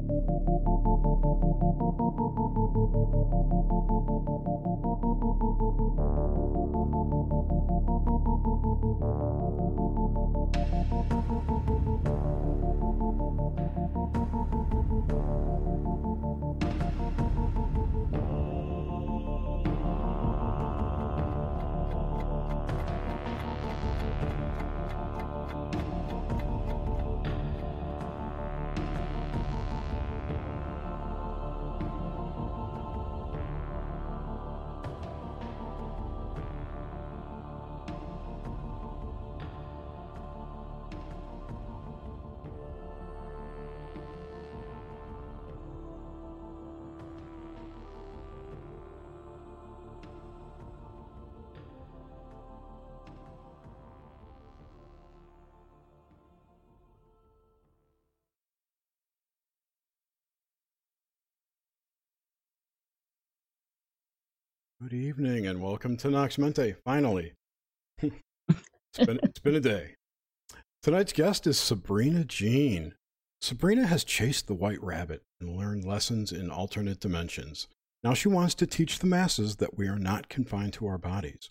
ありがとうございました。Good evening and welcome to Nox Mente. Finally, it's been it's been a day. Tonight's guest is Sabrina Jean. Sabrina has chased the white rabbit and learned lessons in alternate dimensions. Now she wants to teach the masses that we are not confined to our bodies.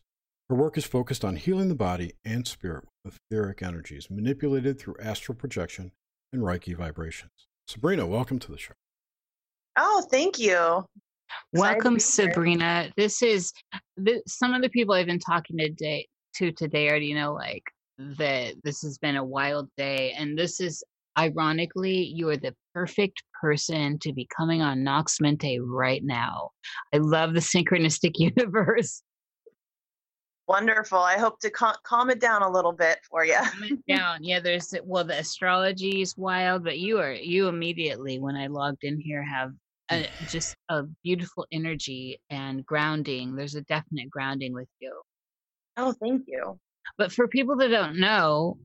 Her work is focused on healing the body and spirit with etheric energies manipulated through astral projection and Reiki vibrations. Sabrina, welcome to the show. Oh, thank you. Welcome, Sabrina. This is this, some of the people I've been talking today to today already know like that this has been a wild day, and this is ironically you are the perfect person to be coming on Nox Mente right now. I love the synchronistic universe. Wonderful. I hope to cal- calm it down a little bit for you. calm it down. Yeah, there's well, the astrology is wild, but you are you immediately when I logged in here have a, mm. just a beautiful energy and grounding. There's a definite grounding with you. Oh, thank you. But for people that don't know,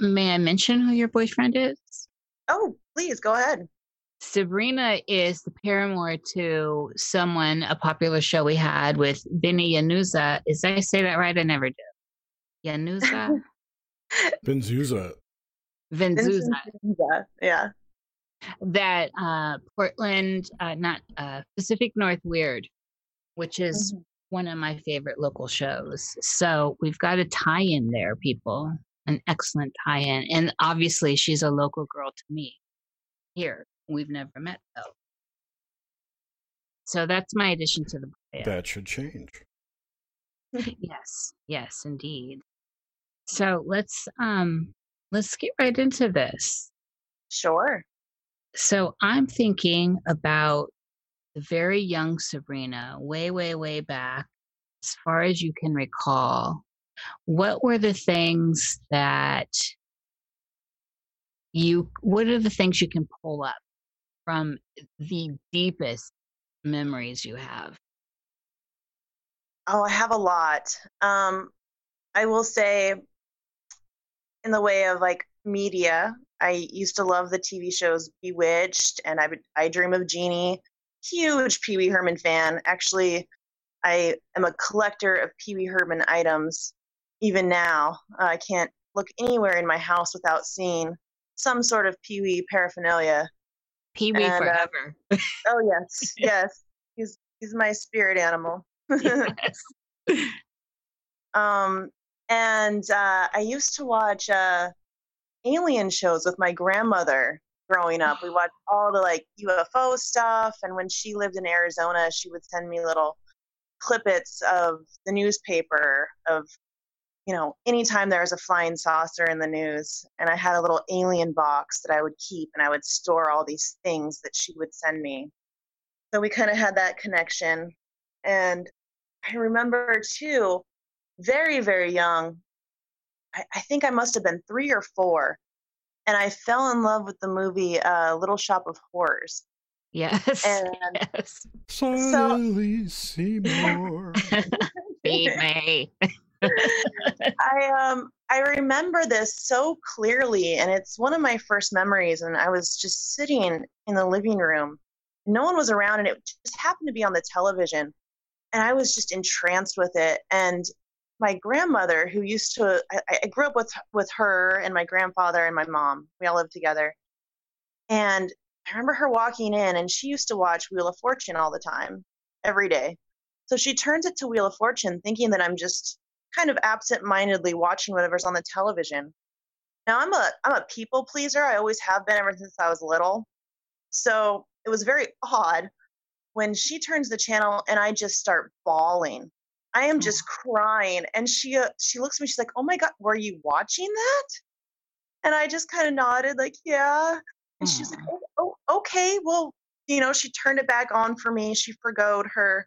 may I mention who your boyfriend is? Oh, please go ahead. Sabrina is the paramour to someone, a popular show we had with Vinny Yanuza. Is I say that right? I never do. Yanuza? Vinzuza. Vinzuza. Yeah that uh, Portland, uh, not uh, Pacific North Weird, which is mm-hmm. one of my favorite local shows. So we've got a tie in there, people, an excellent tie in. And obviously, she's a local girl to me here. We've never met, though. So that's my addition to the bio. That should change. yes, yes, indeed. So let's um let's get right into this. Sure. So I'm thinking about the very young Sabrina, way, way, way back, as far as you can recall. What were the things that you, what are the things you can pull up from the deepest memories you have? Oh, I have a lot. Um, I will say, in the way of like media, I used to love the TV shows Bewitched and I, I Dream of Jeannie. Huge Pee Wee Herman fan. Actually, I am a collector of Pee Wee Herman items even now. Uh, I can't look anywhere in my house without seeing some sort of Pee Wee paraphernalia. Pee Wee uh, forever. Uh, oh yes, yes. He's he's my spirit animal. yes. um, and uh, I used to watch uh, alien shows with my grandmother growing up. We watched all the like UFO stuff, and when she lived in Arizona, she would send me little clippets of the newspaper of you know anytime there was a flying saucer in the news and i had a little alien box that i would keep and i would store all these things that she would send me so we kind of had that connection and i remember too very very young I, I think I must have been three or four, and I fell in love with the movie uh, Little Shop of Horrors. Yes. And yes. Suddenly so, Seymour. Beat me. I um I remember this so clearly and it's one of my first memories and I was just sitting in the living room. No one was around and it just happened to be on the television and I was just entranced with it and my grandmother who used to I, I, grew up with with her and my grandfather and my mom we all lived together and I remember her walking in, and she used to watch Wheel of Fortune all the time, every day. So she turns it to Wheel of Fortune, thinking that I'm just kind of absent-mindedly watching whatever's on the television. Now I'm a I'm a people pleaser. I always have been ever since I was little. So it was very odd when she turns the channel and I just start bawling. I am just crying, and she uh, she looks at me. She's like, "Oh my god, were you watching that?" And I just kind of nodded, like, "Yeah." And she's like, oh, "Oh, okay. Well, you know." She turned it back on for me. She forgot her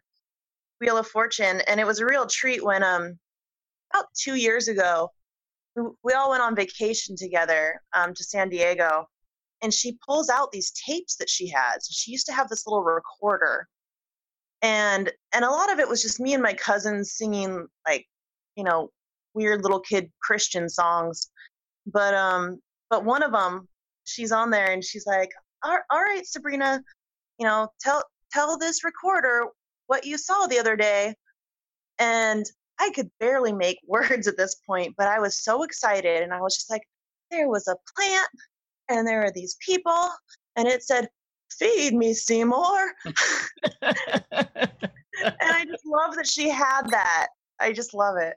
Wheel of Fortune, and it was a real treat when um about two years ago we, we all went on vacation together um, to San Diego, and she pulls out these tapes that she has. She used to have this little recorder, and and a lot of it was just me and my cousins singing like you know weird little kid Christian songs, but um but one of them she's on there and she's like, all, all right, Sabrina, you know tell tell this recorder what you saw the other day, and I could barely make words at this point, but I was so excited and I was just like, there was a plant and there are these people and it said, feed me, Seymour. and I just love that she had that. I just love it.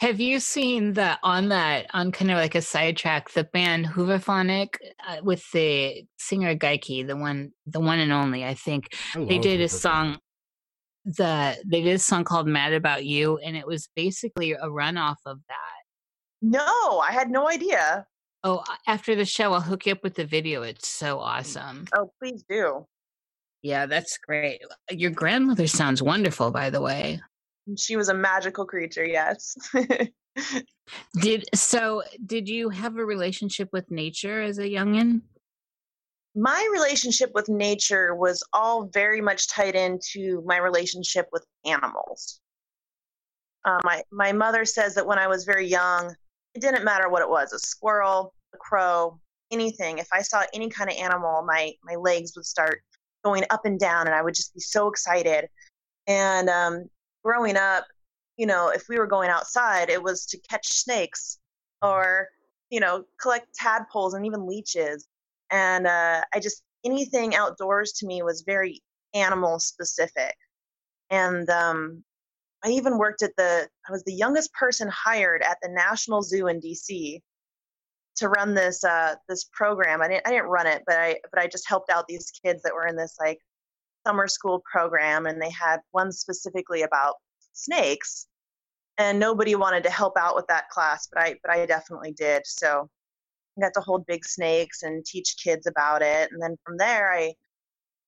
Have you seen that on that on kind of like a sidetrack the band Hooverphonic uh, with the singer Geike, the one the one and only I think I they did a song the they did a song called Mad About You and it was basically a runoff of that. No, I had no idea. Oh, after the show I'll hook you up with the video. It's so awesome. Oh, please do. Yeah, that's great. Your grandmother sounds wonderful by the way. She was a magical creature, yes. Did so did you have a relationship with nature as a youngin? my relationship with nature was all very much tied into my relationship with animals. Uh, my my mother says that when I was very young, it didn't matter what it was—a squirrel, a crow, anything. If I saw any kind of animal, my my legs would start going up and down, and I would just be so excited. And um, growing up, you know, if we were going outside, it was to catch snakes or you know collect tadpoles and even leeches and uh, I just anything outdoors to me was very animal specific. And um, I even worked at the I was the youngest person hired at the National Zoo in D.C. to run this uh, this program. I didn't I didn't run it, but I but I just helped out these kids that were in this like summer school program, and they had one specifically about snakes. And nobody wanted to help out with that class, but I but I definitely did. So I got to hold big snakes and teach kids about it. And then from there, I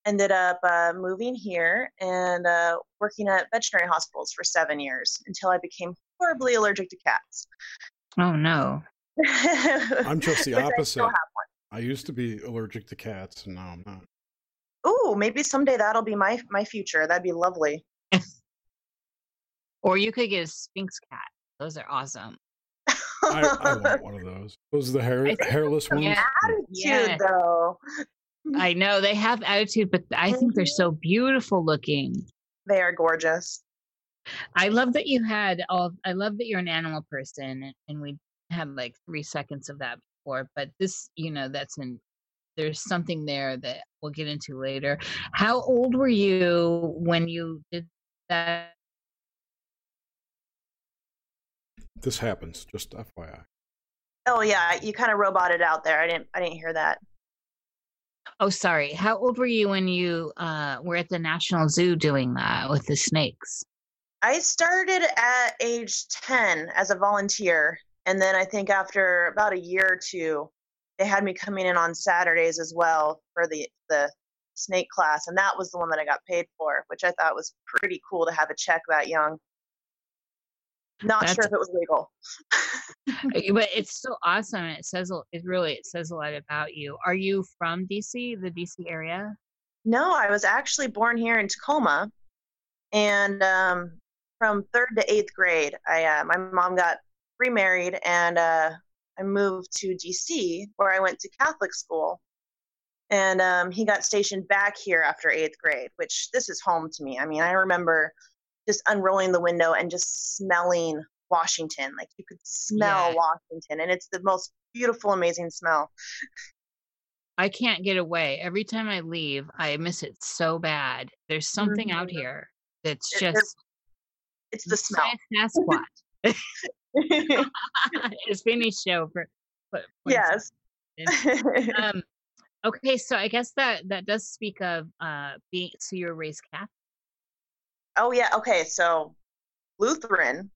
ended up uh, moving here and uh, working at veterinary hospitals for seven years until I became horribly allergic to cats. Oh no. I'm just the Which I opposite. I used to be allergic to cats, and now I'm not. Ooh, maybe someday that'll be my my future. That'd be lovely. Or you could get a Sphynx cat. Those are awesome. I, I want one of those. Those are the hair, hairless ones. Yeah. Attitude, Yeah. though. Mm-hmm. I know they have attitude, but I think they're mm-hmm. so beautiful looking. They are gorgeous. I love that you had all. I love that you're an animal person, and- and we had like three seconds of that before. But this, you know, that's an. There's something there that we'll get into later. How old were you when you did that? This happens. Just FYI. Oh yeah, you kind of roboted out there. I didn't I didn't hear that. Oh, sorry. How old were you when you uh, were at the National Zoo doing that with the snakes? I started at age 10 as a volunteer. And then I think after about a year or two, they had me coming in on Saturdays as well for the, the snake class. And that was the one that I got paid for, which I thought was pretty cool to have a check that young. Not sure if it was legal. Uh, but it's so awesome. It says it really it says a lot about you. Are you from DC, the DC area? No, I was actually born here in Tacoma. And um, from third to eighth grade, I uh, my mom got remarried and uh, I moved to DC where I went to Catholic school. And um, he got stationed back here after eighth grade, which this is home to me. I mean, I remember just unrolling the window and just smelling Washington. Like you could smell Yeah. Washington, and it's the most beautiful, amazing smell. I can't get away. Every time I leave, I miss it so bad. There's something out Mhm. here that's It- just It's the smell. Sasquatch. it's Vinny's show for, for yes. um okay so i guess that that does speak of uh being so you were raised catholic oh yeah. Okay. So Lutheran,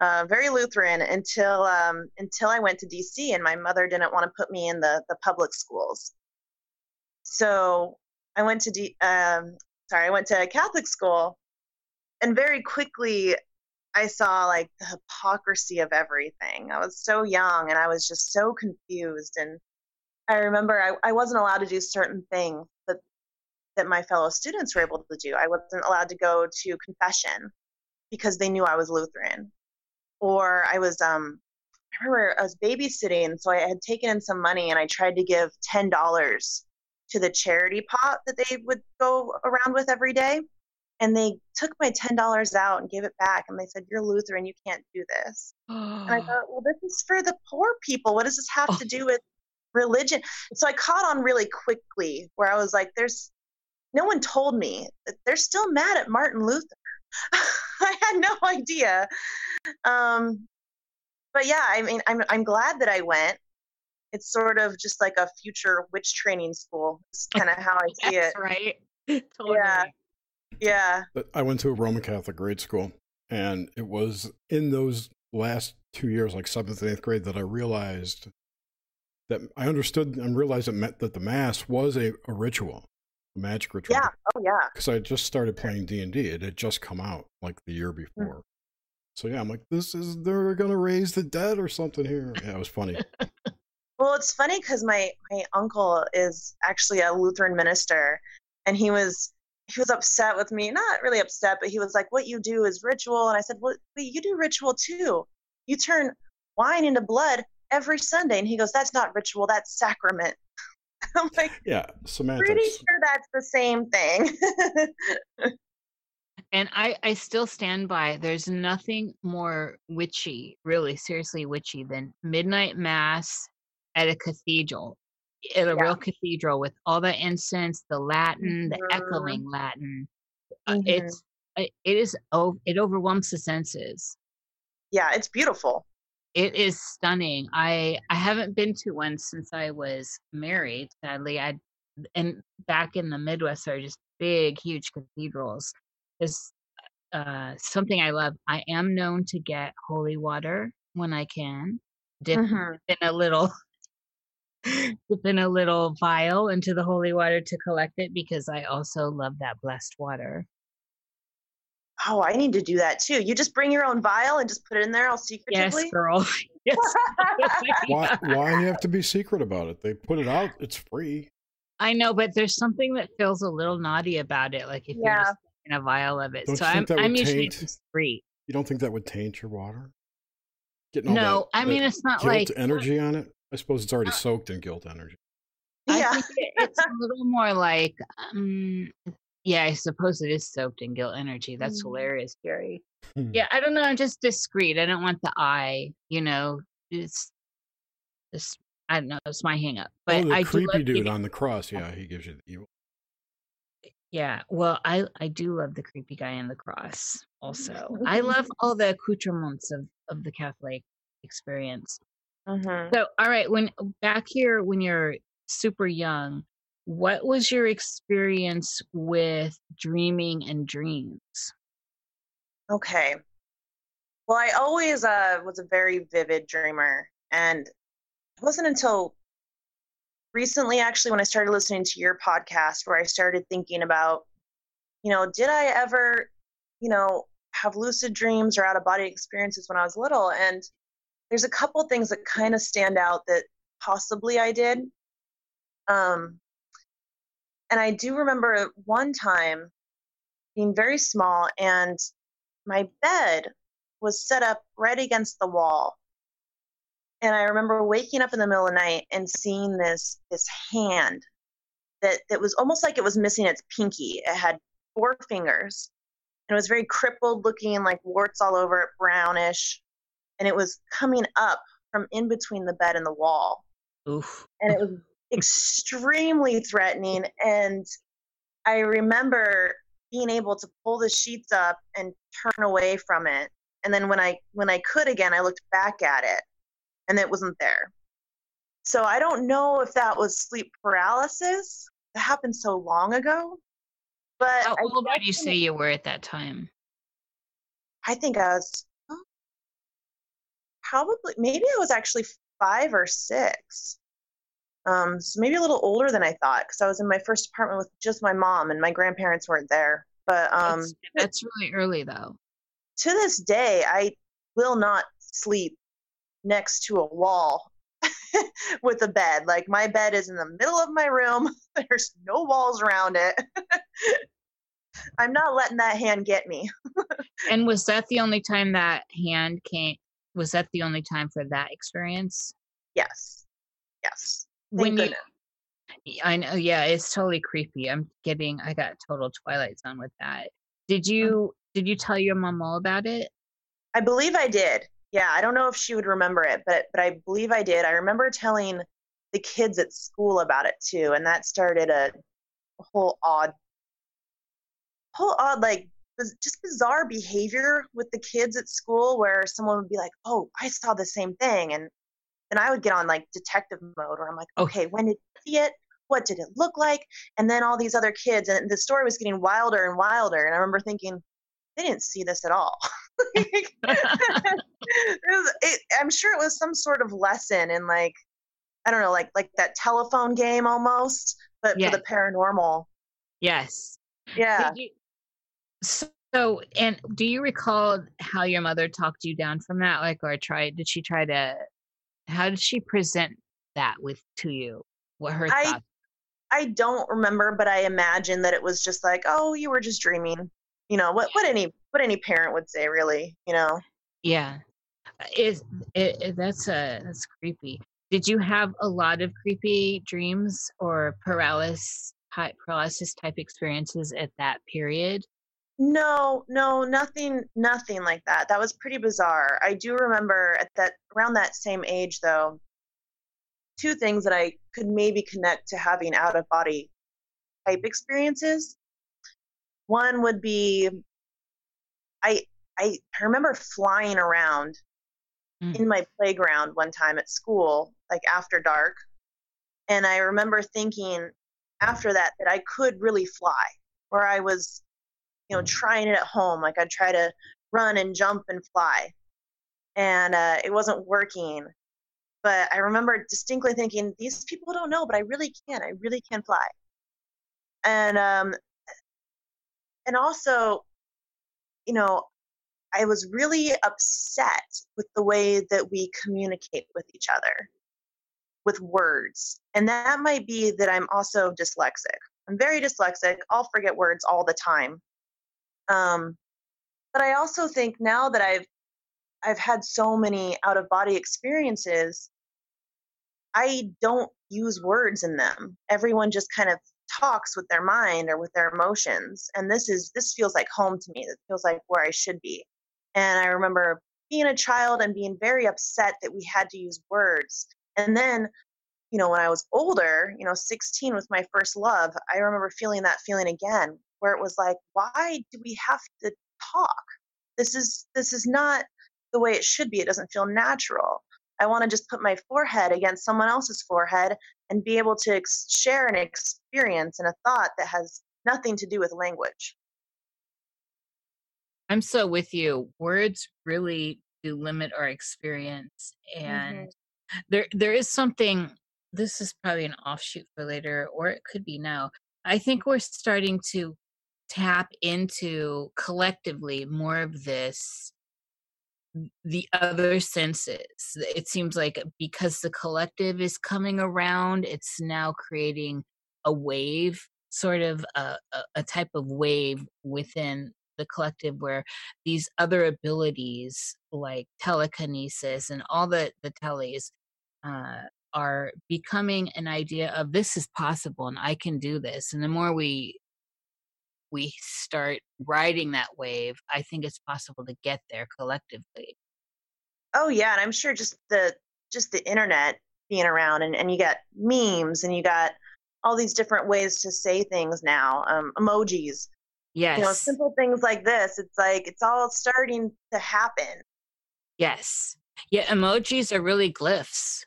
uh, very Lutheran until um, until I went to DC, and my mother didn't want to put me in the the public schools. So I went to D, um, sorry, I went to Catholic school, and very quickly I saw like the hypocrisy of everything. I was so young, and I was just so confused. And I remember I, I wasn't allowed to do certain things that that my fellow students were able to do. I wasn't allowed to go to confession because they knew I was Lutheran. Or I was um I remember I was babysitting, so I had taken in some money and I tried to give ten dollars to the charity pot that they would go around with every day. And they took my ten dollars out and gave it back and they said, You're Lutheran, you can't do this. And I thought, well, this is for the poor people. What does this have to do with religion? So I caught on really quickly where I was like, there's no one told me that they're still mad at Martin Luther. I had no idea. Um, but yeah, I mean, I'm I'm glad that I went. It's sort of just like a future witch training school. It's kind of how I see it. Right totally. Yeah. Yeah. But I went to a Roman Catholic grade school, and it was in those last two years, like seventh and eighth grade, that I realized that I understood and realized it meant that the mass was a, a ritual, a magic ritual. Yeah. Oh yeah. because I just started playing D and D. It had just come out like the year mm. before. So yeah, I'm like, this is they're gonna raise the dead or something here. Yeah, it was funny. Well, it's funny because my my uncle is actually a Lutheran minister, and he was he was upset with me. Not really upset, but he was like, "What you do is ritual," and I said, "Well, you do ritual too. You turn wine into blood every Sunday." And he goes, "That's not ritual. That's sacrament." I'm like, Yeah, pretty sure that's the same thing. and i i still stand by there's nothing more witchy really seriously witchy than midnight mass at a cathedral at a Yeah. real cathedral with all the incense the latin the Mhm. echoing latin Uh, Mhm. it's it it is oh it overwhelms the senses yeah, it's beautiful. It is stunning. I I haven't been to one since I was married. Sadly, I and back in the Midwest there are just big, huge cathedrals. Is uh, something I love. I am known to get holy water when I can. Dip Mhm. in a little dip in a little vial into the holy water to collect it because I also love that blessed water. Oh, I need to do that too. You just bring your own vial and just put it in there all Yes, secretively. girl. yes. Why why you have to be secret about it? They put it out. It's free. I know, but there's something that feels a little naughty about it. Like if you're just in a vial of it. Don't so I'm I'm usually taint- discreet. You don't think that would taint your water? Getting all No, that, I mean that it's not guilt like energy on it. I suppose it's already soaked in guilt energy. I yeah. think it, it's a little more like um yeah, I suppose it is soaked in guilt energy. That's Mm. hilarious, Gary. Hmm. Yeah, I don't know. I'm just discreet. I don't want the eye, you know. It's this I don't know, it's my hang up. But oh, the I creepy dude on the cross. Yeah, he gives you the evil. Yeah, well, I I do love the creepy guy on the cross. Also, I love all the accoutrements of of the Catholic experience. Mhm. So, all right, when back here when you're super young, what was your experience with dreaming and dreams? Okay. Well, I always uh, was a very vivid dreamer, and it wasn't until recently, actually, when I started listening to your podcast, where I started thinking about, you know, did I ever, you know, have lucid dreams or out of body experiences when I was little? And there's a couple things that kind of stand out that possibly I did. Um, and I do remember one time being very small and my bed was set up right against the wall. And I remember waking up in the middle of the night and seeing this this hand that, that was almost like it was missing its pinky. It had four fingers. And it was very crippled looking, and like warts all over it, brownish. And it was coming up from in between the bed and the wall Oof. and it was extremely threatening. And I remember being able to pull the sheets up and turn away from it. And then when I when I could again, I looked back at it and it wasn't there. So I don't know if that was sleep paralysis. It happened so long ago. But How old would you say you were at that time? I think I was probably maybe I was actually five or six. Um, so maybe a little older than I thought because I was in my first apartment with just my mom and my grandparents weren't there. But um, that's, that's really early though. To this day, I will not sleep next to a wall with a bed. Like my bed is in the middle of my room. There's no walls around it. I'm not letting that hand get me. and was that the only time that hand came? Was that the only time for that experience? Yes. Yes. When goodness. you, I know, yeah, it's totally creepy. I'm getting, I got total Twilight Zone with that. Did mm. you, did you tell your mom all about it? I believe I did. Yeah, I don't know if she would remember it, but but I believe I did. I remember telling the kids at school about it too, and that started a, a whole odd, whole odd like just bizarre behavior with the kids at school where someone would be like, "Oh, I saw the same thing," and then I would get on like detective mode where I'm like, oh. "Okay, when did you see it? What did it look like?" And then all these other kids, and the story was getting wilder and wilder. And I remember thinking, they didn't see this at all. it was, it, I'm sure it was some sort of lesson in like, I don't know, like like that telephone game almost, but for the paranormal. Yes. Yeah. You, so, and do you recall how your mother talked you down from that? Like, or tried? Did she try to? How did she present that with to you? What her I, thoughts? I don't remember, but I imagine that it was just like, oh, you were just dreaming. You know what what any what any parent would say really you know? Yeah. Is it, it, that's uh that's creepy. Did you have a lot of creepy dreams or paralysis type paralysis type experiences at that period no no nothing nothing like that that was pretty bizarre i do remember at that around that same age though two things that i could maybe connect to having out of body type experiences one would be I I remember flying around mm. in my playground one time at school, like after dark. And I remember thinking after that that I could really fly, where I was, you know, trying it at home. Like I'd try to run and jump and fly. And uh, it wasn't working. But I remember distinctly thinking, these people don't know, but I really can. I really can fly. And um, and also, you know, I was really upset with the way that we communicate with each other with words. And that might be that I'm also dyslexic. I'm very dyslexic. I'll forget words all the time. Um, but I also think now that I've I've had so many out of body experiences, I don't use words in them. Everyone just kind of talks with their mind or with their emotions and this is this feels like home to me. It feels like where i should be. And i remember being a child and being very upset that we had to use words. And then you know when i was older you know 16 with my first love i remember feeling that feeling again where it was like why do we have to talk this is this is not the way it should be it doesn't feel natural I want to just put my forehead against someone else's forehead and be able to ex- share an experience and a thought that has nothing to do with language. I'm so with you. Words really do limit our experience and mm-hmm. there there is something this is probably an offshoot for later or it could be now. I think we're starting to tap into collectively more of this the other senses. It seems like because the collective is coming around, it's now creating a wave, sort of a, a, type of wave within the collective where these other abilities like telekinesis and all the, the tellies uh, are becoming an idea of this is possible and I can do this. And the more we we start riding that wave, I think it's possible to get there collectively. Oh yeah, and I'm sure just the just the internet being around and, and you got memes and you got all these different ways to say things now um, emojis yes you know simple things like this it's like it's all starting to happen yes yeah emojis are really glyphs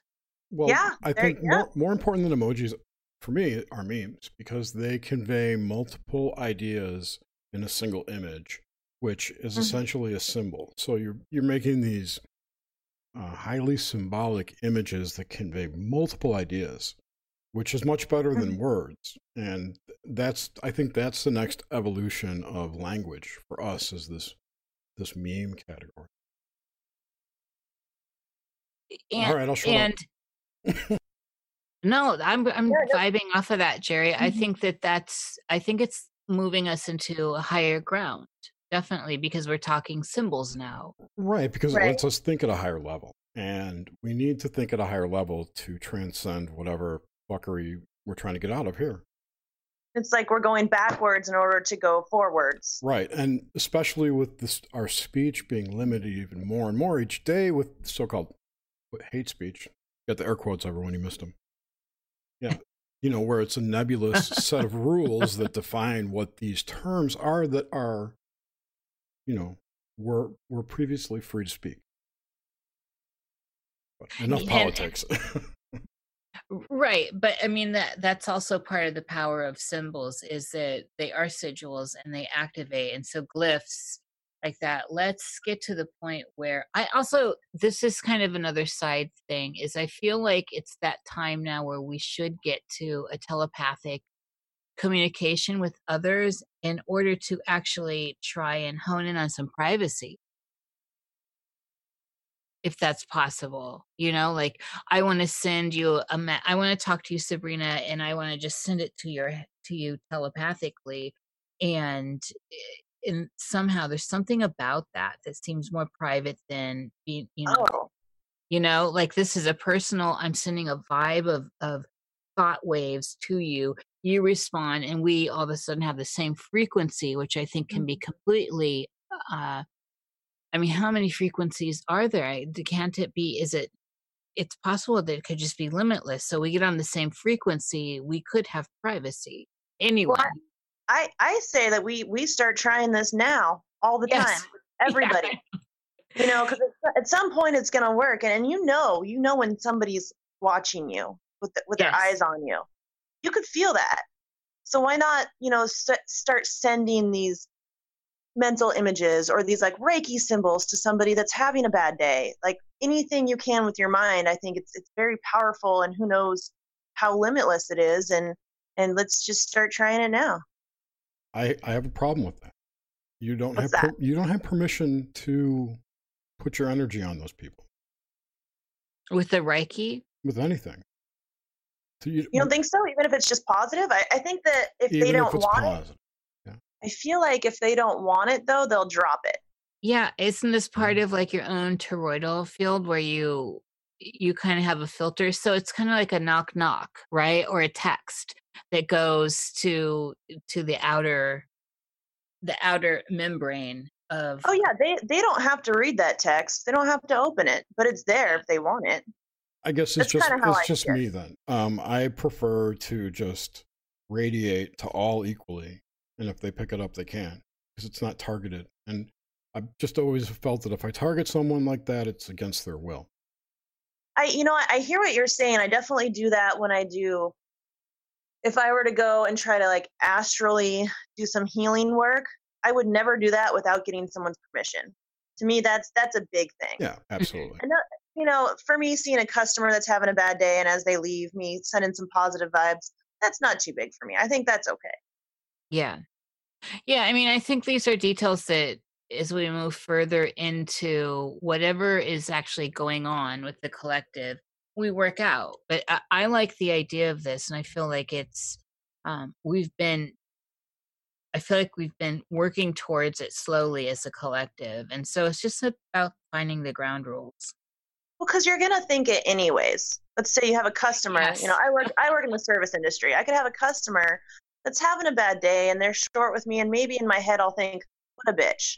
well Yeah, i think yeah. more, more important than emojis for me are memes because they convey multiple ideas in a single image which is Mhm. essentially a symbol. So you're you're making these uh, highly symbolic images that convey multiple ideas which is much better than words. And that's i think that's the next evolution of language for us is this this meme category. And, all right i'll shut and up no i'm i'm Yeah, no. vibing off of that jerry i Mhm. think that that's i think it's moving us into a higher ground definitely because we're talking symbols now Right, because it lets us think at a higher level. And we need to think at a higher level to transcend whatever fuckery we're trying to get out of here. it's like we're going backwards in order to go forwards Right. And especially with this, our speech being limited even more and more each day with so called hate speech. Got the air quotes everyone, you missed them. Yeah. You know, where it's a nebulous set of rules that define what these terms are that are, you know, were were previously free to speak. But enough And- politics. right but i mean that that's also part of the power of symbols is that they are sigils and they activate and so glyphs like that let's get to the point where i also this is kind of another side thing is i feel like it's that time now where we should get to a telepathic communication with others in order to actually try and hone in on some privacy. If that's possible you know like i want to send you a ma- i want to talk to you sabrina and i want to just send it to your to you telepathically and eh, and somehow there's something about that that seems more private than being you know oh. you know like this is a personal i'm sending a vibe of of thought waves to you you respond and we all of a sudden have the same frequency which i think can be completely uh i mean how many frequencies are there? Can't it be is it it's possible that it could just be limitless so we get on the same frequency we could have privacy anyway I, I say that we we start trying this now all the Yes. time everybody. You know because at some point it's going to work and, and you know you know when somebody's watching you with the, with Yes. their eyes on you. You could feel that. So why not you know st- start sending these mental images or these like reiki symbols to somebody that's having a bad day like anything you can with your mind i think it's it's very powerful and who knows how limitless it is and and let's just start trying it now I, I have a problem with that. You don't What's have per, you don't have permission to put your energy on those people with the reiki with anything. So you, You don't think so? Even if it's just positive? I, I think that if they don't if it's want it, positive. I feel like if they don't want it though, they'll drop it. Yeah, isn't this part Mm. of like your own toroidal field where you you kind of have a filter? So it's kind of like a knock knock, right? Or a text that goes to to the outer the outer membrane of Oh yeah, they they don't have to read that text. They don't have to open it, but it's there if they want it. I guess it's That's just it's I just see it. me then. Um, I prefer to just radiate to all equally, and if they pick it up, they can because it's not targeted. And I've just always felt that if I target someone like that, it's against their will. I you know, I, I hear what you're saying. I definitely do that when I do if I were to go and try to like astrally do some healing work, I would never do that without getting someone's permission. To me that's that's a big thing. Yeah, absolutely. And that, you know, for me, seeing a customer that's having a bad day and as they leave me, sending some positive vibes, that's not too big for me. I think that's okay. Yeah. Yeah, I mean, I think these are details that as we move further into whatever is actually going on with the collective, we work out. But I, I like the idea of this, and I feel like it's um, we've been. I feel like we've been working towards it slowly as a collective, and so it's just about finding the ground rules. Well, because you're gonna think it anyways. Let's say you have a customer. You know, I work I work in the service industry. I could have a customer that's having a bad day and they're short with me, and maybe in my head I'll think, "What a bitch."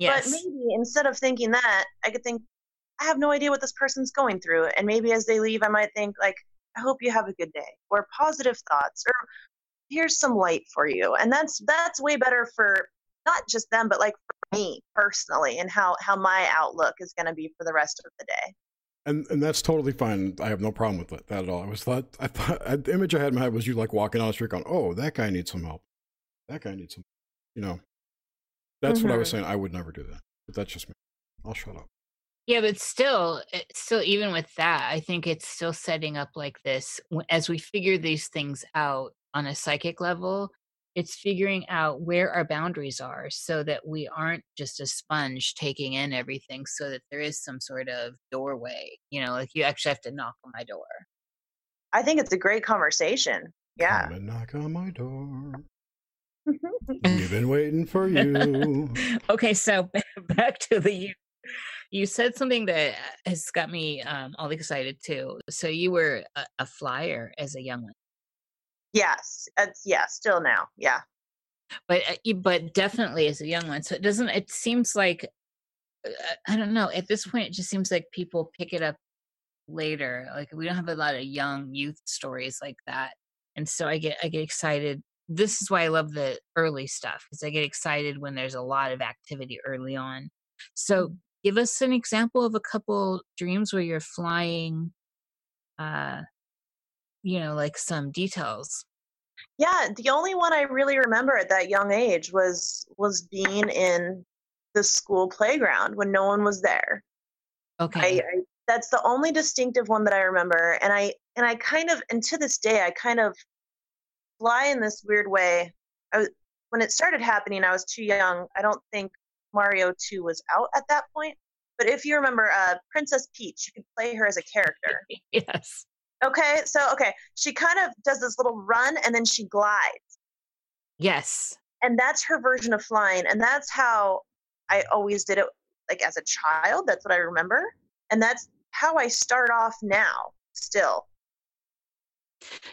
Yes. But maybe instead of thinking that, I could think, I have no idea what this person's going through. And maybe as they leave, I might think, like, I hope you have a good day, or positive thoughts, or here's some light for you. And that's that's way better for not just them, but like for me personally, and how how my outlook is going to be for the rest of the day. And and that's totally fine. I have no problem with that, that at all. I was thought I thought the image I had in my head was you like walking on the street going, "Oh, that guy needs some help. That guy needs some," you know. That's mm-hmm. what I was mm-hmm. saying. I would never do that, but that's just me. I'll shut up. Yeah, but still, eh, still, even with that, I think it's still setting up like this as we figure these things out on a psychic level. It's figuring out where our boundaries are so that we aren't just a sponge taking in everything, so that there is some sort of doorway. You know, like you actually have to knock on my door. I think it's a great conversation. Yeah. Come and knock on my door. We've been waiting for you. okay, so back to the you. Said something that has got me um, all excited too. So you were a, a flyer as a young one. Yes, it's, yeah, still now, yeah. But uh, but definitely as a young one. So it doesn't. It seems like uh, I don't know. At this point, it just seems like people pick it up later. Like we don't have a lot of young youth stories like that, and so I get I get excited this is why I love the early stuff because I get excited when there's a lot of activity early on. So, mm. Give us an example of a couple dreams where you're flying, uh, you know, like some details. Yeah, the only one I really remember at that young age was was being in the school playground when no one was there. Okay. I, I, that's the only distinctive one that I remember, and I and I kind of and to this day I kind of fly in this weird way. I was, when it started happening, I was too young. I don't think Mario 2 was out at that point. But if you remember uh, Princess Peach, you could play her as a character. yes. Okay, so okay, she kind of does this little run and then she glides. Yes. And that's her version of flying, and that's how I always did it. Like as a child, that's what I remember, and that's how I start off now. Still,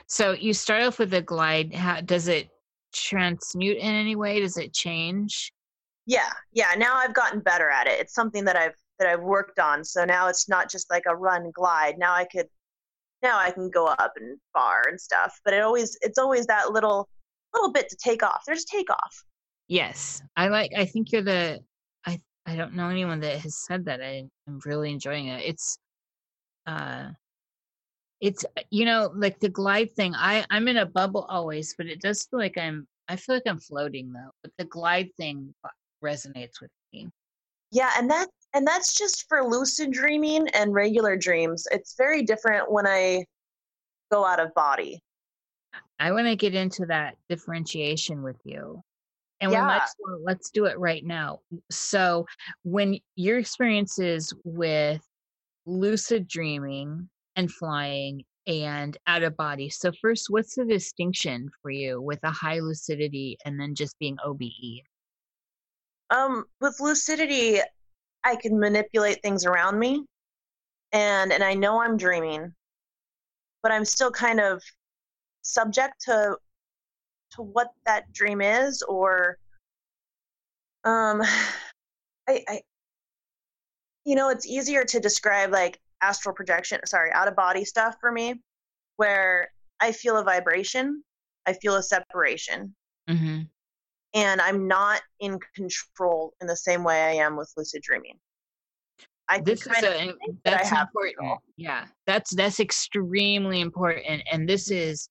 so you start off with a glide. How, does it transmute in any way? Does it change? Yeah, yeah. Now I've gotten better at it. It's something that I've that I've worked on. So now it's not just like a run glide. Now I could now I can go up and far and stuff. But it always it's always that little little bit to take off. There's takeoff. Yes, I like. I think you're the. I I don't know anyone that has said that. I, I'm really enjoying it. It's uh it's you know like the glide thing i i'm in a bubble always but it does feel like i'm i feel like i'm floating though but the glide thing resonates with me yeah and that and that's just for lucid dreaming and regular dreams it's very different when i go out of body i want to get into that differentiation with you and yeah. let's let's do it right now so when your experiences with lucid dreaming and flying and out of body. So first, what's the distinction for you with a high lucidity and then just being OBE? Um, with lucidity, I can manipulate things around me, and and I know I'm dreaming, but I'm still kind of subject to to what that dream is, or um, I, I you know, it's easier to describe like astral projection, sorry, out of body stuff for me, where I feel a vibration, I feel a separation. Mm-hmm. And I'm not in control in the same way I am with lucid dreaming. I this is a, that's that important. Yeah, that's that's extremely important, and this is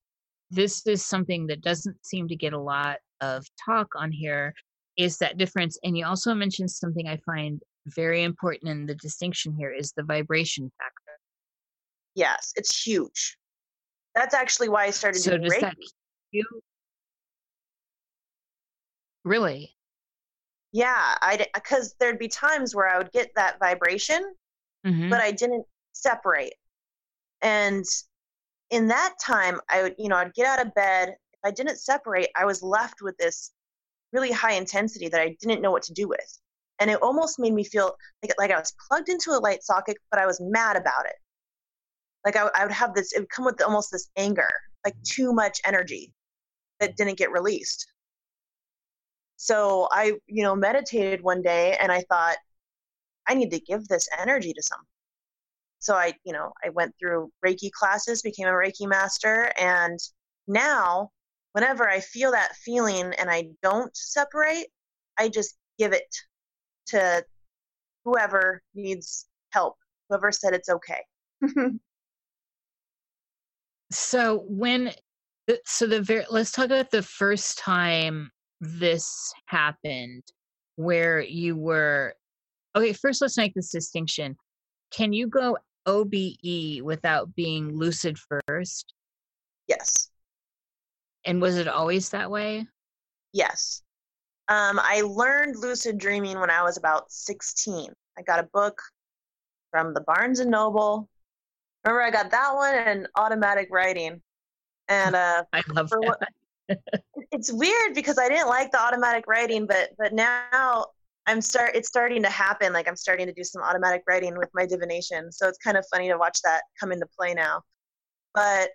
this is something that doesn't seem to get a lot of talk on here. Is that difference? And you also mentioned something I find very important in the distinction here is the vibration factor yes it's huge that's actually why i started so doing does Reiki. that you really yeah i because there'd be times where i would get that vibration mm-hmm. but i didn't separate and in that time i would you know i'd get out of bed if i didn't separate i was left with this really high intensity that i didn't know what to do with and it almost made me feel like, like I was plugged into a light socket, but I was mad about it. Like I, I would have this, it would come with almost this anger, like too much energy that didn't get released. So I, you know, meditated one day and I thought, I need to give this energy to some so I, you know, I went through Reiki classes, became a Reiki master, and now whenever I feel that feeling and I don't separate, I just give it to whoever needs help, whoever said it's okay. so when so the very let's talk about the first time this happened where you were okay first let's make this distinction. Can you go obe without being lucid first? Yes. And was it always that way? Yes. Um, i learned lucid dreaming when i was about 16 i got a book from the barnes and noble. Remember i got that one and automatic writing. And uh, I love that. What, it's weird because I didn't like the automatic writing, but but now I'm start it's starting to happen. Like I'm starting to do some automatic writing with my divination. So it's kind of funny to watch that come into play now. But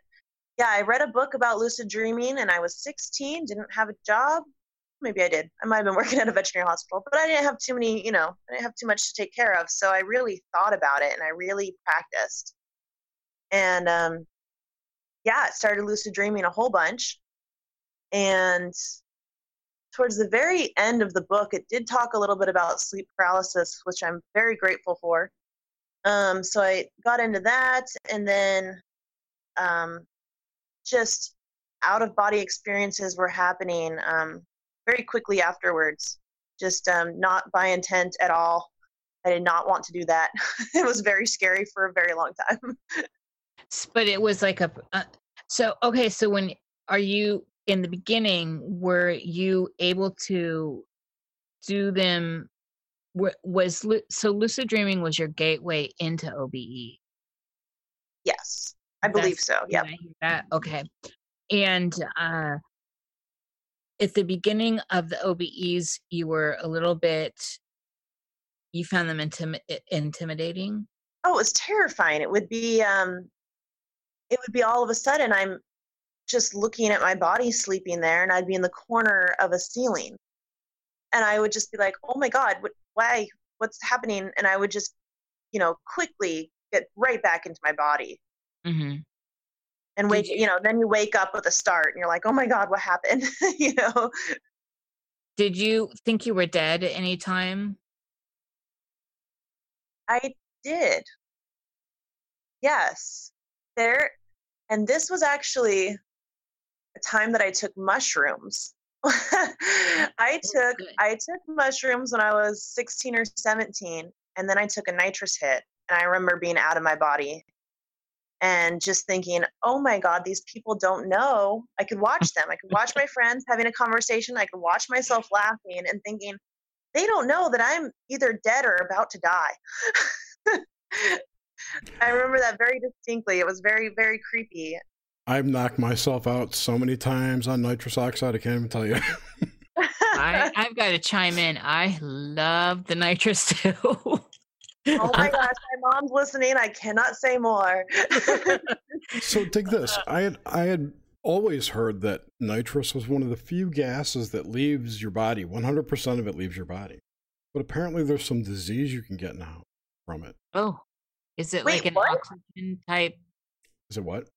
yeah, I read a book about lucid dreaming and I was 16, didn't have a job. Maybe I did. I might have been working at a veterinary hospital, but I didn't have too many, you know, I didn't have too much to take care of. So I really thought about it and I really practiced. And um, yeah, it started lucid dreaming a whole bunch. And towards the very end of the book, it did talk a little bit about sleep paralysis, which I'm very grateful for. Um, so I got into that, and then um, just out of body experiences were happening um, very quickly afterwards. Just um, not by intent at all. I did not want to do that. it was very scary for a very long time. but it was like a uh, so okay so when are you in the beginning were you able to do them was so lucid dreaming was your gateway into obe yes i believe That's, so yeah that okay. And uh at the beginning of the obes you were a little bit you found them intim- intimidating? Oh it was terrifying it would be um it would be all of a sudden I'm just looking at my body sleeping there and I'd be in the corner of a ceiling. And I would just be like, oh my God, what, why? What's happening? And I would just, you know, quickly get right back into my body. Mm-hmm. And wake, you, you know, then you wake up with a start and you're like, oh my God, what happened? you know? Did you think you were dead at any time? I did. Yes. There and this was actually time that I took mushrooms. I oh, took I took mushrooms when I was 16 or 17 and then I took a nitrous hit and I remember being out of my body and just thinking, "Oh my god, these people don't know." I could watch them. I could watch my friends having a conversation. I could watch myself laughing and thinking, "They don't know that I'm either dead or about to die." I remember that very distinctly. It was very, very creepy. I've knocked myself out so many times on nitrous oxide, I can't even tell you. I, have got to chime in. I love the nitrous too. oh my gosh, my mom's listening. I cannot say more. so take this. I had I had always heard that nitrous was one of the few gases that leaves your body. 100% of it leaves your body. But apparently there's some disease you can get now from it. Oh. Is it Wait, like an what? oxygen type? Is it what?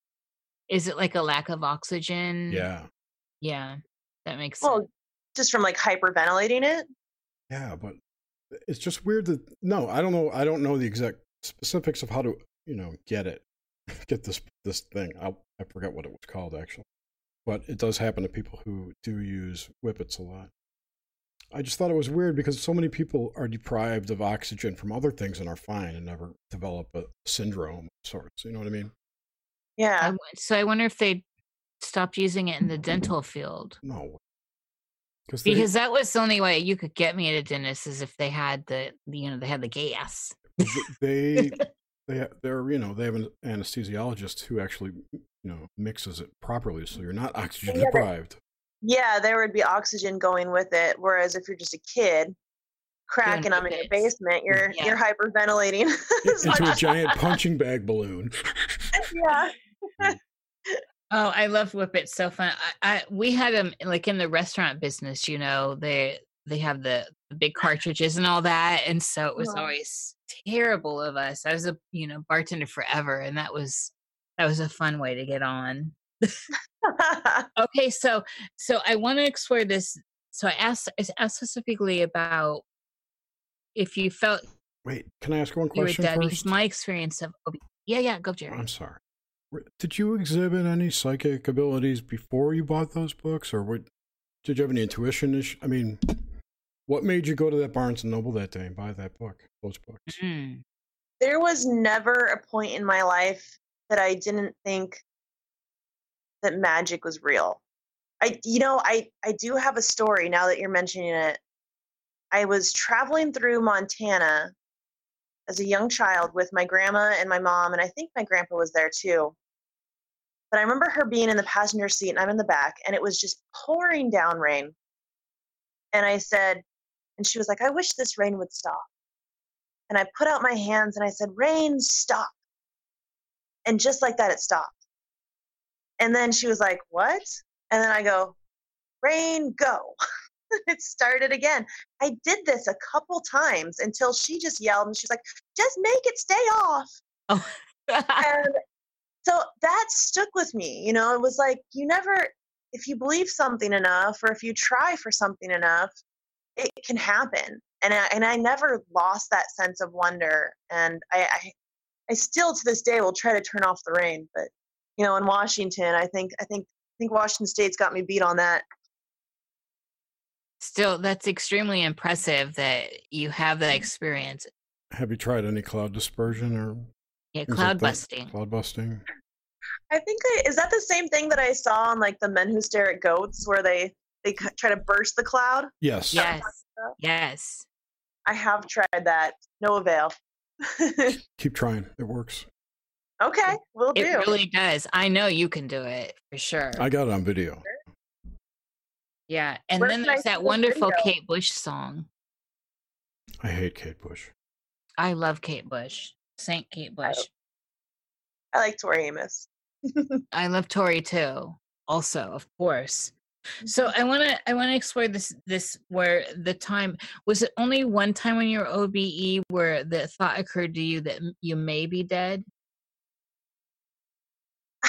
Is it like a lack of oxygen? Yeah. Yeah, that makes sense. well, sense. just from like hyperventilating it. Yeah, but uh, it's just weird that no, I don't know. I don't know the exact specifics of how to you know get it, get this this thing. I I forget what it was called actually, but it does happen to people who do use whippets a lot. I just thought it was weird because so many people are deprived of oxygen from other things and are fine and never develop a syndrome of sorts. You know what I mean? Yeah. I, so I wonder if they stopped using it in the dental field. No. They, because that was the only way you could get me at a dentist is if they had the, you know, they had the gas. They, they, they're, you know, they have an anesthesiologist who actually, you know, mixes it properly so you're not oxygen yeah, deprived yeah, there would be oxygen going with it. Whereas if you're just a kid cracking them in your basement, mm, you're yeah. you're hyperventilating into a giant punching bag balloon. yeah. Mm. oh, I love whippets. So fun. I, I we had them like in the restaurant business. You know, they they have the, the big cartridges and all that, and so it was uh-huh. always terrible of us. I was a you know bartender forever, and that was that was a fun way to get on. okay, so so I want to explore this. So I asked I asked specifically about if you felt Wait, can I ask one question dead first? my experience of yeah yeah go Jerry. I'm sorry. R- Did you exhibit any psychic abilities before you bought those books, or what? Did you have any intuition? ish- I mean, what made you go to that Barnes and Noble that day and buy that book, those books? Mm. there was never a point in my life that I didn't think that magic was real. I you know, I I do have a story now that you're mentioning it. I was traveling through Montana as a young child with my grandma and my mom and I think my grandpa was there too. But I remember her being in the passenger seat and I'm in the back and it was just pouring down rain. And I said and she was like, "I wish this rain would stop." And I put out my hands and I said, Rain, stop. And just like that, it stopped. And then she was like, What? And then I go, Rain, go. it started again. I did this a couple times until she just yelled and she's like, Just make it stay off. Oh. And so that stuck with me. You know, it was like, you never, if you believe something enough or if you try for something enough, it can happen. And I, and I never lost that sense of wonder. And I, I, I still to this day will try to turn off the rain. But, you know, in Washington, I think, I think, I think Washington State's got me beat on that. Still, that's extremely impressive that you have that mm. experience. Have you tried any cloud dispersion or Yeah, things like cloud that? busting. Cloud busting. I think I, is that the same thing that I saw on like the Men Who Stare at Goats, where they they try to burst the cloud. Yes. Yes. Yes. I have tried that, no avail. Keep trying. It works. okay, we'll do. It really does. I know you can do it for sure. I got it on video. Yeah. And Where then there's that wonderful video? Kate Bush song. I hate Kate Bush. I love Kate Bush. Saint Kate Bush. I like Tori Amos. I love Tori too. Also, of course. So mm-hmm. I want to I want to explore this this where the time was it only one time when you were OBE where the thought occurred to you that you may be dead?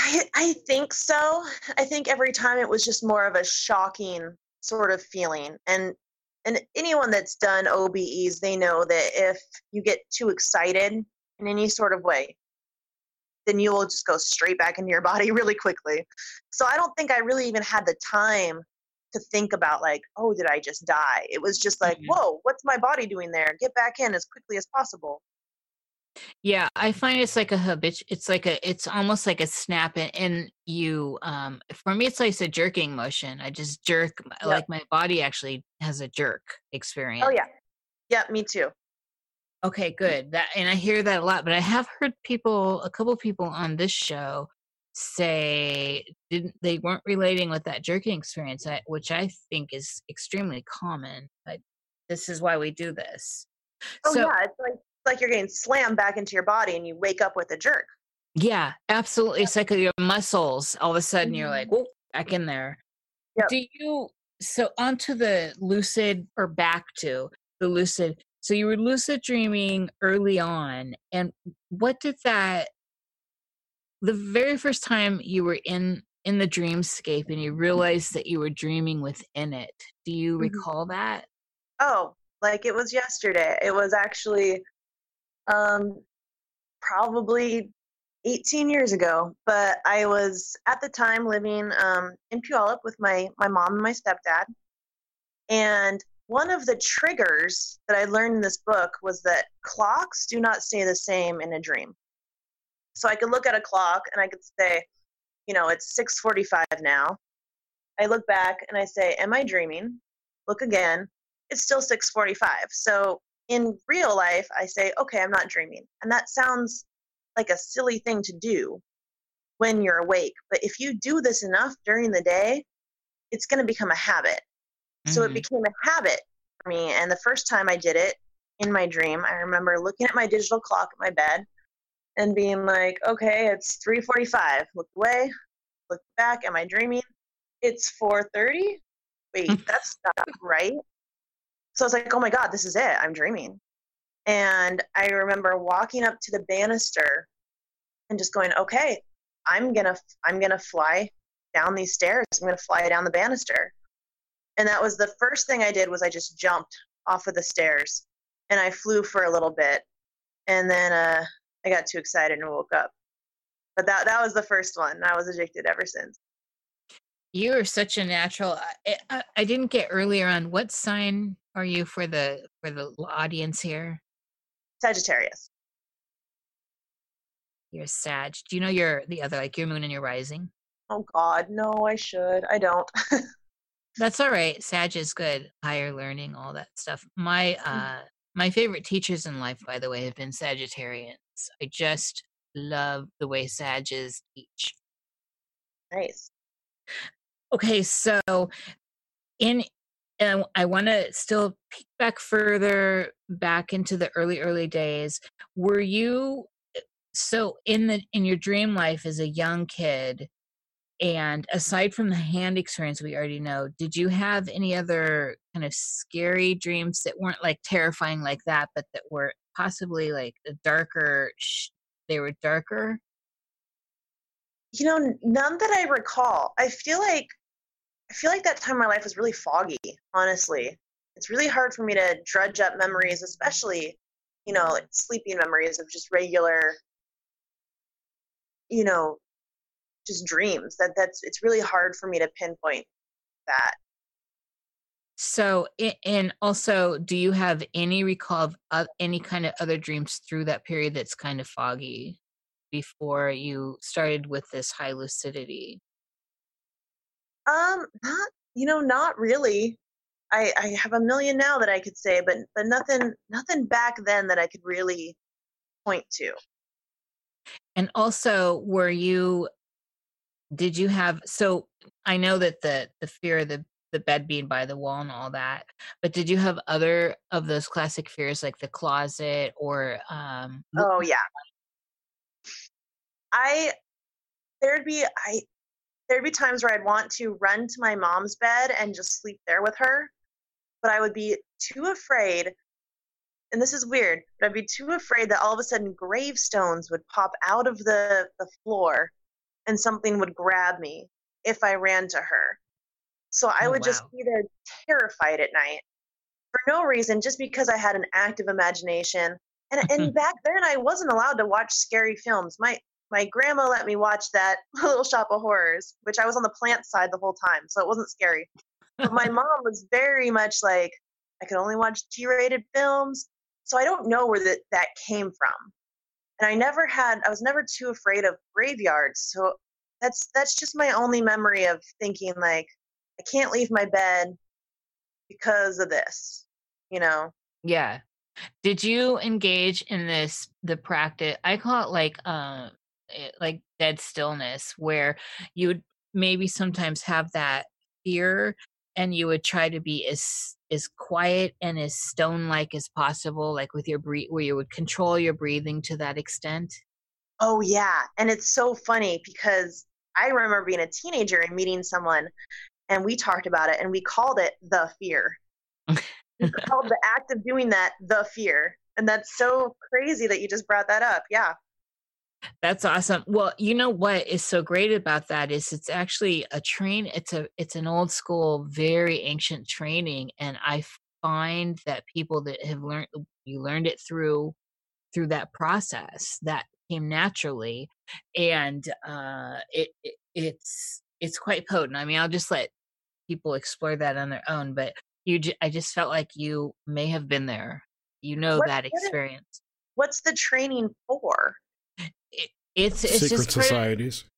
I I think so. I think every time it was just more of a shocking sort of feeling. And and anyone that's done OBEs, they know that if you get too excited in any sort of way, then you will just go straight back into your body really quickly. So I don't think I really even had the time to think about like, oh, did I just die? It was just like, Mhm. whoa, what's my body doing there? Get back in as quickly as possible. Yeah, I find it's like a habit. It's like a. It's almost like a snap, and, and you. Um, for me, it's like a jerking motion. I just jerk. Yep. Like my body actually has a jerk experience. Oh yeah. Yeah, me too. Okay, good. That and I hear that a lot, but I have heard people, a couple people on this show, say didn't they weren't relating with that jerking experience, I- which I think is extremely common. But this is why we do this. Oh so yeah, it's like like you're getting slammed back into your body and you wake up with a jerk. Yeah, absolutely. It's like your muscles. All of a sudden, you're like, Mhm. "Whoa, back in there." Yep. Do you so onto the lucid or back to the lucid? So you were lucid dreaming early on, and what did that? The very first time you were in in the dreamscape and you realized that you were dreaming within it. Do you Mhm. recall that? Oh, like it was yesterday. It was actually um probably 18 years ago, but I was at the time living um in Puyallup with my my mom and my stepdad. And one of the triggers that I learned in this book was that clocks do not stay the same in a dream. So I could look at a clock and I could say, you know, it's 6:45 now. I look back and I say, am I dreaming? Look again. It's still 6:45. So in real life, I say, okay, I'm not dreaming. And that sounds like a silly thing to do when you're awake, but if you do this enough during the day, it's going to become a habit. So it Mhm. became a habit for me. And the first time I did it in my dream, I remember looking at my digital clock at my bed and being like, okay, it's 3:45. Look away, look back. Am I dreaming? It's 4:30. Wait, that's not right. So I was like, oh my god, this is it. I'm dreaming. And I remember walking up to the banister and just going, okay, I'm gonna I'm gonna fly down these stairs. I'm gonna fly down the banister. And that was the first thing I did was I just jumped off of the stairs and I flew for a little bit. And then uh, I got too excited and woke up. But that that was the first one. I was addicted ever since. You are such a natural. I, I, I didn't get earlier on what sign are you for the for the audience here? Sagittarius. You're Sag. Do you know your the other like your moon and your rising? Oh God, no, I should. I don't. That's all right. Sag is good. Higher learning, all that stuff. My mm. uh my favorite teachers in life, by the way, have been Sagittarians. I just love the way Sages teach. Nice. Okay, so in and I want to still peek back further back into the early early days. Were you eh, so in the in your dream life as a young kid? And aside from the hand experience we already know, did you have any other kind of scary dreams that weren't like terrifying like that, but that were possibly like darker? They were darker. You know, none that I recall. I feel like I feel like that time in my life was really foggy, honestly. It's really hard for me to drudge up memories, especially, you know, like sleeping memories of just regular, you know, just dreams. That that's it's really hard for me to pinpoint that. So, and also, do you have any recall of any kind of other dreams through that period that's kind of foggy before you started with this high lucidity? Um, not you know, not really. I I have a million now that I could say, but but nothing nothing back then that I could really point to. And also, were you did you have so I know that the the fear of the the bed being by the wall and all that, but did you have other of those classic fears like the closet or um Oh yeah. I there'd be I there'd be times where I'd want to run to my mom's bed and just sleep there with her, but I would be too afraid. And this is weird, but I'd be too afraid that all of a sudden gravestones would pop out of the, the floor and something would grab me if I ran to her. So I oh, would wow. just be there terrified at night for no reason, just because I had an active imagination. And, and back then, I wasn't allowed to watch scary films. My my grandma let me watch that Little Shop of Horrors, which I was on the plant side the whole time, so it wasn't scary. But my mom was very much like, I could only watch G-rated films, so I don't know where that that came from. And I never had, I was never too afraid of graveyards, so that's that's just my only memory of thinking like, I can't leave my bed because of this, you know? Yeah. Did you engage in this the practice? I call it like uh, Eh, like dead stillness where you would maybe sometimes have that fear and you would try to be as as quiet and as stone like as possible like with your breathe where you would control your breathing to that extent? Oh yeah and it's so funny because i remember being a teenager and meeting someone and we talked about it and we called it the fear. Called the act of doing that the fear and that's so crazy that you just brought that up yeah that's awesome. Well, you know what is so great about that is it's actually a train it's a it's an old school very ancient training and I find that people that have learned you learned it through through that process that came naturally and uh it, it it's it's quite potent. I mean, I'll just let people explore that on their own, but you I just felt like you may have been there. You know what, that experience. What's the training for? It's it's secret just societies. Of,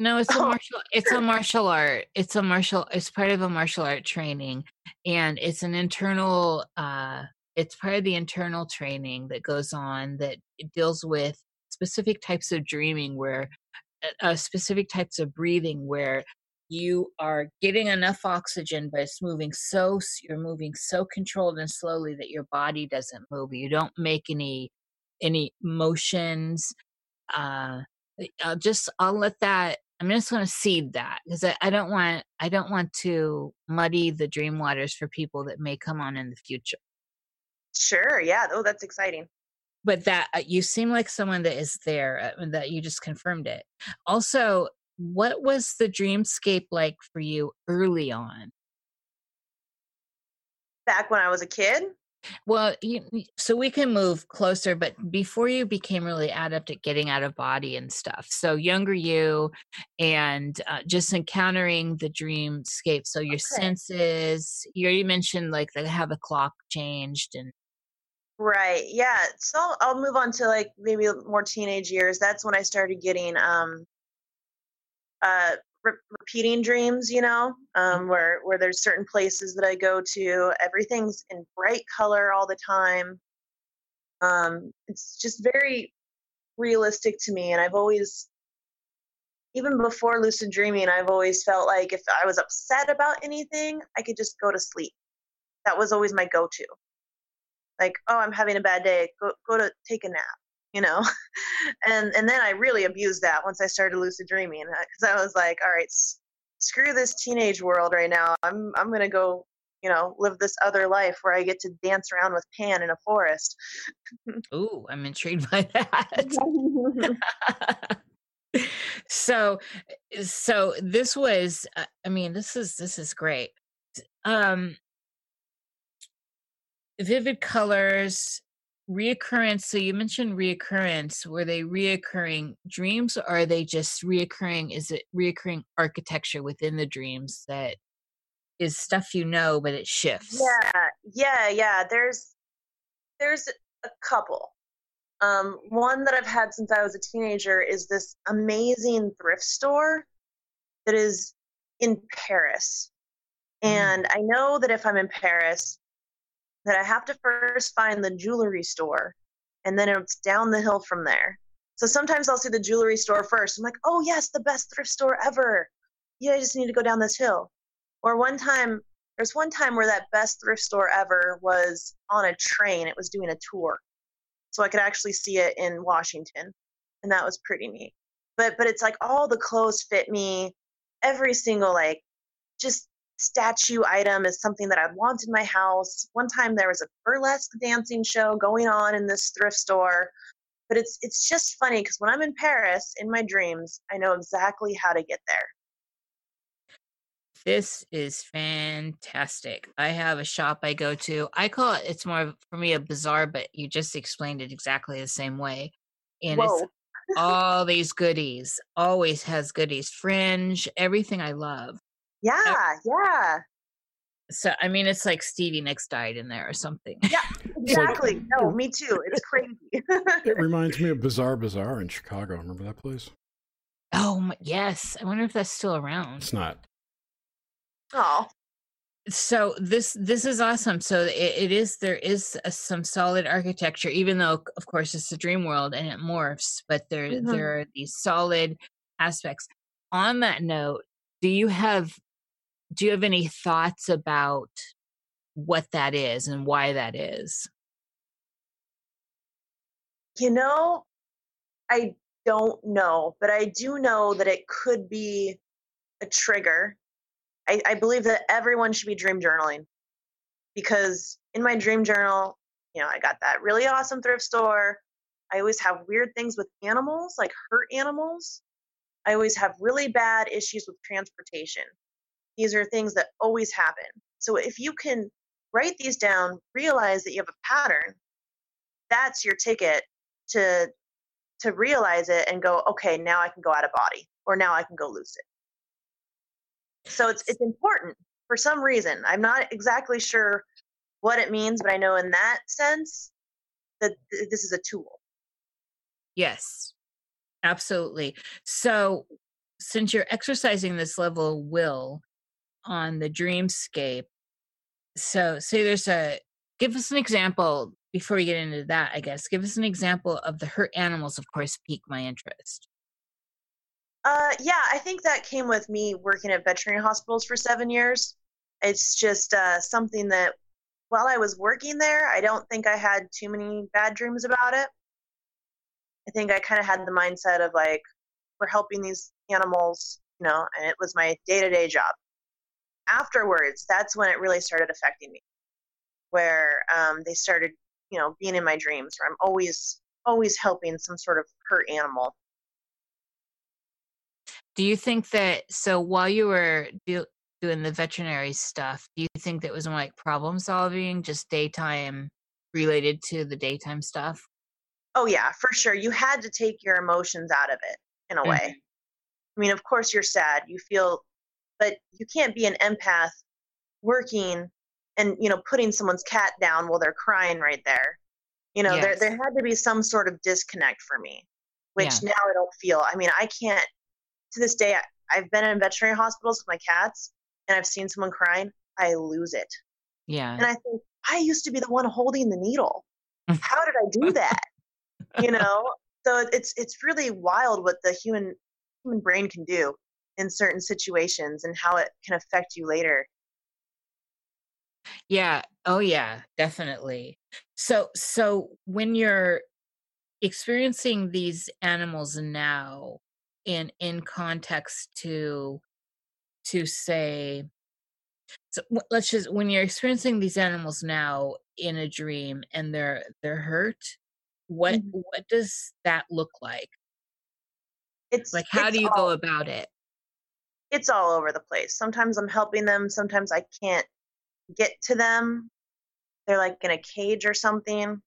no, it's a oh, martial. It's a martial art. It's a martial. It's part of a martial art training, and it's an internal. uh It's part of the internal training that goes on that deals with specific types of dreaming, where uh, uh, specific types of breathing, where you are getting enough oxygen, but it's moving so you're moving so controlled and slowly that your body doesn't move. You don't make any any motions uh i'll just i'll let that i'm just going to seed that because I, I don't want i don't want to muddy the dream waters for people that may come on in the future Sure. Yeah. Oh, that's exciting. But that uh, you seem like someone that is there, uh, that you just confirmed it. Also, what was the dreamscape like for you early on? Back when I was a kid? Well, you, so we can move closer, but before you became really adept at getting out of body and stuff, so younger you, and uh, just encountering the dreamscape. So your okay. senses. You already mentioned like they have a clock changed and. Right. Yeah. So I'll move on to like maybe more teenage years. That's when I started getting um uh re- repeating dreams, you know, um, mm-hmm. where where there's certain places that I go to. Everything's in bright color all the time. Um, it's just very realistic to me, and I've always, even before lucid dreaming, I've always felt like if I was upset about anything, I could just go to sleep. That was always my go-to. Like, oh, I'm having a bad day. Go go to take a nap you know? And and then i really abused that once i started lucid dreaming because uh, i was like all right screw this teenage world right now. I'm i'm going to go you know live this other life where i get to dance around with pan in a forest. Ooh, i'm intrigued by that. So so this was uh, i mean this is this is great. Um vivid colors reoccurrence so you mentioned reoccurrence were they reoccurring dreams or are they just reoccurring is it reoccurring architecture within the dreams that is stuff you know but it shifts? Yeah yeah yeah there's there's a couple. Um, one that i've had since i was a teenager is this amazing thrift store that is in paris. Mm. and i know that if i'm in paris that I have to first find the jewelry store and then it's down the hill from there. So sometimes I'll see the jewelry store first. I'm like, oh, yes, the best thrift store ever. Yeah, I just need to go down this hill. Or one time, there's one time where that best thrift store ever was on a train. It was doing a tour. So I could actually see it in Washington. And that was pretty neat. But but it's like all the clothes fit me. Every single like just statue item is something that I want in my house. One time there was a burlesque dancing show going on in this thrift store. But it's it's just funny because when I'm in Paris in my dreams, I know exactly how to get there. This is fantastic. I have a shop I go to. I call it it's more for me a bazaar, but you just explained it exactly the same way. And Whoa. it's all these goodies. Always has goodies. Fringe, everything I love. Yeah, yeah. So I mean, it's like Stevie Nicks died in there or something. Yeah, exactly. like, no, me too. It's crazy. it reminds me of Bizarre Bazaar in Chicago. Remember that place? Oh my, yes. I wonder if that's still around. It's not. Oh. So this this is awesome. So it, it is there is a, some solid architecture, even though of course it's a dream world and it morphs, but there mm-hmm. there are these solid aspects. On that note, do you have do you have any thoughts about what that is and why that is? You know, I don't know, but I do know that it could be a trigger. I, I believe that everyone should be dream journaling because in my dream journal, you know, I got that really awesome thrift store. I always have weird things with animals, like hurt animals. I always have really bad issues with transportation. These are things that always happen. So if you can write these down, realize that you have a pattern, that's your ticket to to realize it and go, okay, now I can go out of body or now I can go lucid. So it's it's important for some reason. I'm not exactly sure what it means, but I know in that sense that th- this is a tool. Yes. Absolutely. So since you're exercising this level of will, on the dreamscape. So, say there's a give us an example before we get into that, I guess. Give us an example of the hurt animals, of course, pique my interest. Uh, yeah, I think that came with me working at veterinary hospitals for seven years. It's just uh, something that while I was working there, I don't think I had too many bad dreams about it. I think I kind of had the mindset of like, we're helping these animals, you know, and it was my day to day job afterwards, that's when it really started affecting me, where um, they started you know, being in my dreams where I'm always, always helping some sort of hurt animal. Do you think that so while you were do, doing the veterinary stuff, do you think that was more like problem solving, just daytime related to the daytime stuff? Oh yeah, for sure. You had to take your emotions out of it in a way. Mhm. I mean, of course you're sad, you feel, but you can't be an empath working and you know putting someone's cat down while they're crying right there. You know, there Yes. there had to be some sort of disconnect for me, which Yeah. now I don't feel. I mean, I can't. To this day, I, I've been in veterinary hospitals with my cats, and I've seen someone crying. I lose it, Yeah. and I think I used to be the one holding the needle. How did I do that? you know so it's it's really wild what the human human brain can do in certain situations and how it can affect you later Yeah. Oh yeah, definitely. So so when you're experiencing these animals now in in context to to say so let's just when you're experiencing these animals now in a dream and they're they're hurt what Mhm. what does that look like it's like how it's do you all, go about it it's all over the place. Sometimes i'm helping them sometimes i can't get to them. They're like in a cage or something.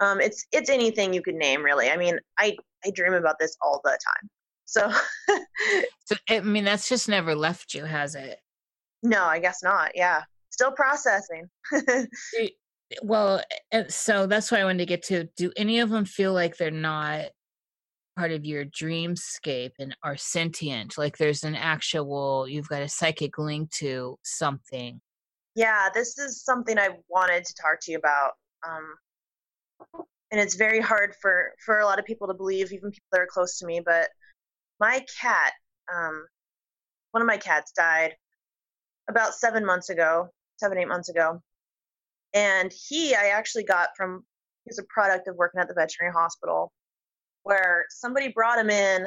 Um it's it's anything you could name really. I mean i i dream about this all the time. So so i mean that's just never left you has it? No i guess not yeah. Still processing. Well uh, so that's why i wanted to get to do any of them feel like they're not part of your dreamscape and are sentient like there's an actual you've got a psychic link to something Yeah, this is something I wanted to talk to you about. Um, and it's very hard for, for a lot of people to believe, even people that are close to me. But my cat, um, one of my cats died about seven months ago, seven, eight months ago. And he, I actually got from, he's a product of working at the veterinary hospital where somebody brought him in.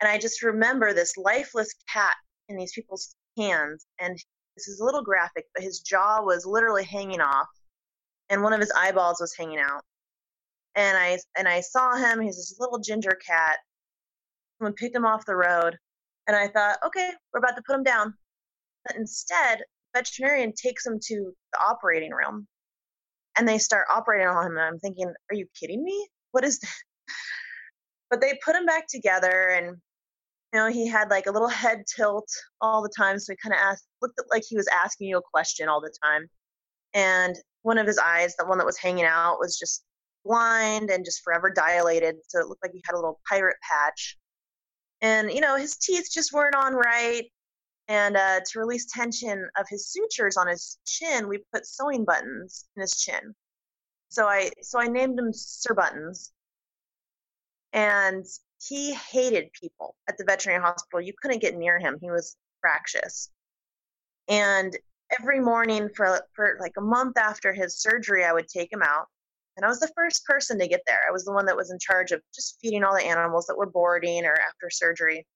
And I just remember this lifeless cat in these people's hands. And this is a little graphic, but his jaw was literally hanging off, and one of his eyeballs was hanging out. And I and I saw him. He's this little ginger cat. Someone picked him off the road, and I thought, okay, we're about to put him down. But instead, veterinarian takes him to the operating room, and they start operating on him. And I'm thinking, are you kidding me? What is this? But they put him back together, and you know, he had like a little head tilt all the time. So he kind of asked, looked like he was asking you a question all the time. And one of his eyes, the one that was hanging out, was just blind and just forever dilated. So it looked like he had a little pirate patch. And, you know, his teeth just weren't on right. And uh, to release tension of his sutures on his chin, we put sewing buttons in his chin. So I so I named him Sir Buttons. And he hated people at the veterinary hospital. You couldn't get near him. He was fractious. And every morning for for like a month after his surgery, I would take him out. And I was the first person to get there. I was the one that was in charge of just feeding all the animals that were boarding or after surgery.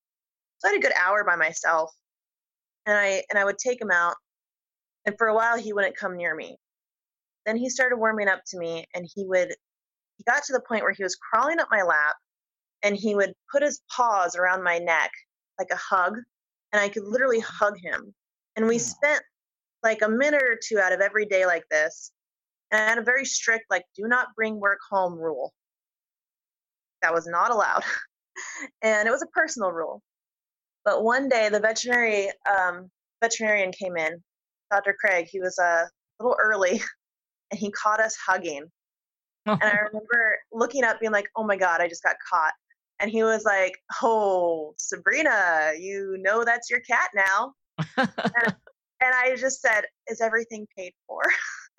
So I had a good hour by myself. And I and I would take him out. And for a while he wouldn't come near me. Then he started warming up to me and he would he got to the point where he was crawling up my lap and he would put his paws around my neck like a hug and i could literally hug him. And we spent like a minute or two out of every day like this and i had a very strict like do not bring work home rule. That was not allowed. And it was a personal rule. But one day the veterinary um, veterinarian came in dr craig he was uh, a little early and he caught us hugging. And I remember looking up, being like, "Oh my god, I just got caught." And he was like, "Oh, Sabrina, you know that's your cat now." And I just said, "Is everything paid for?"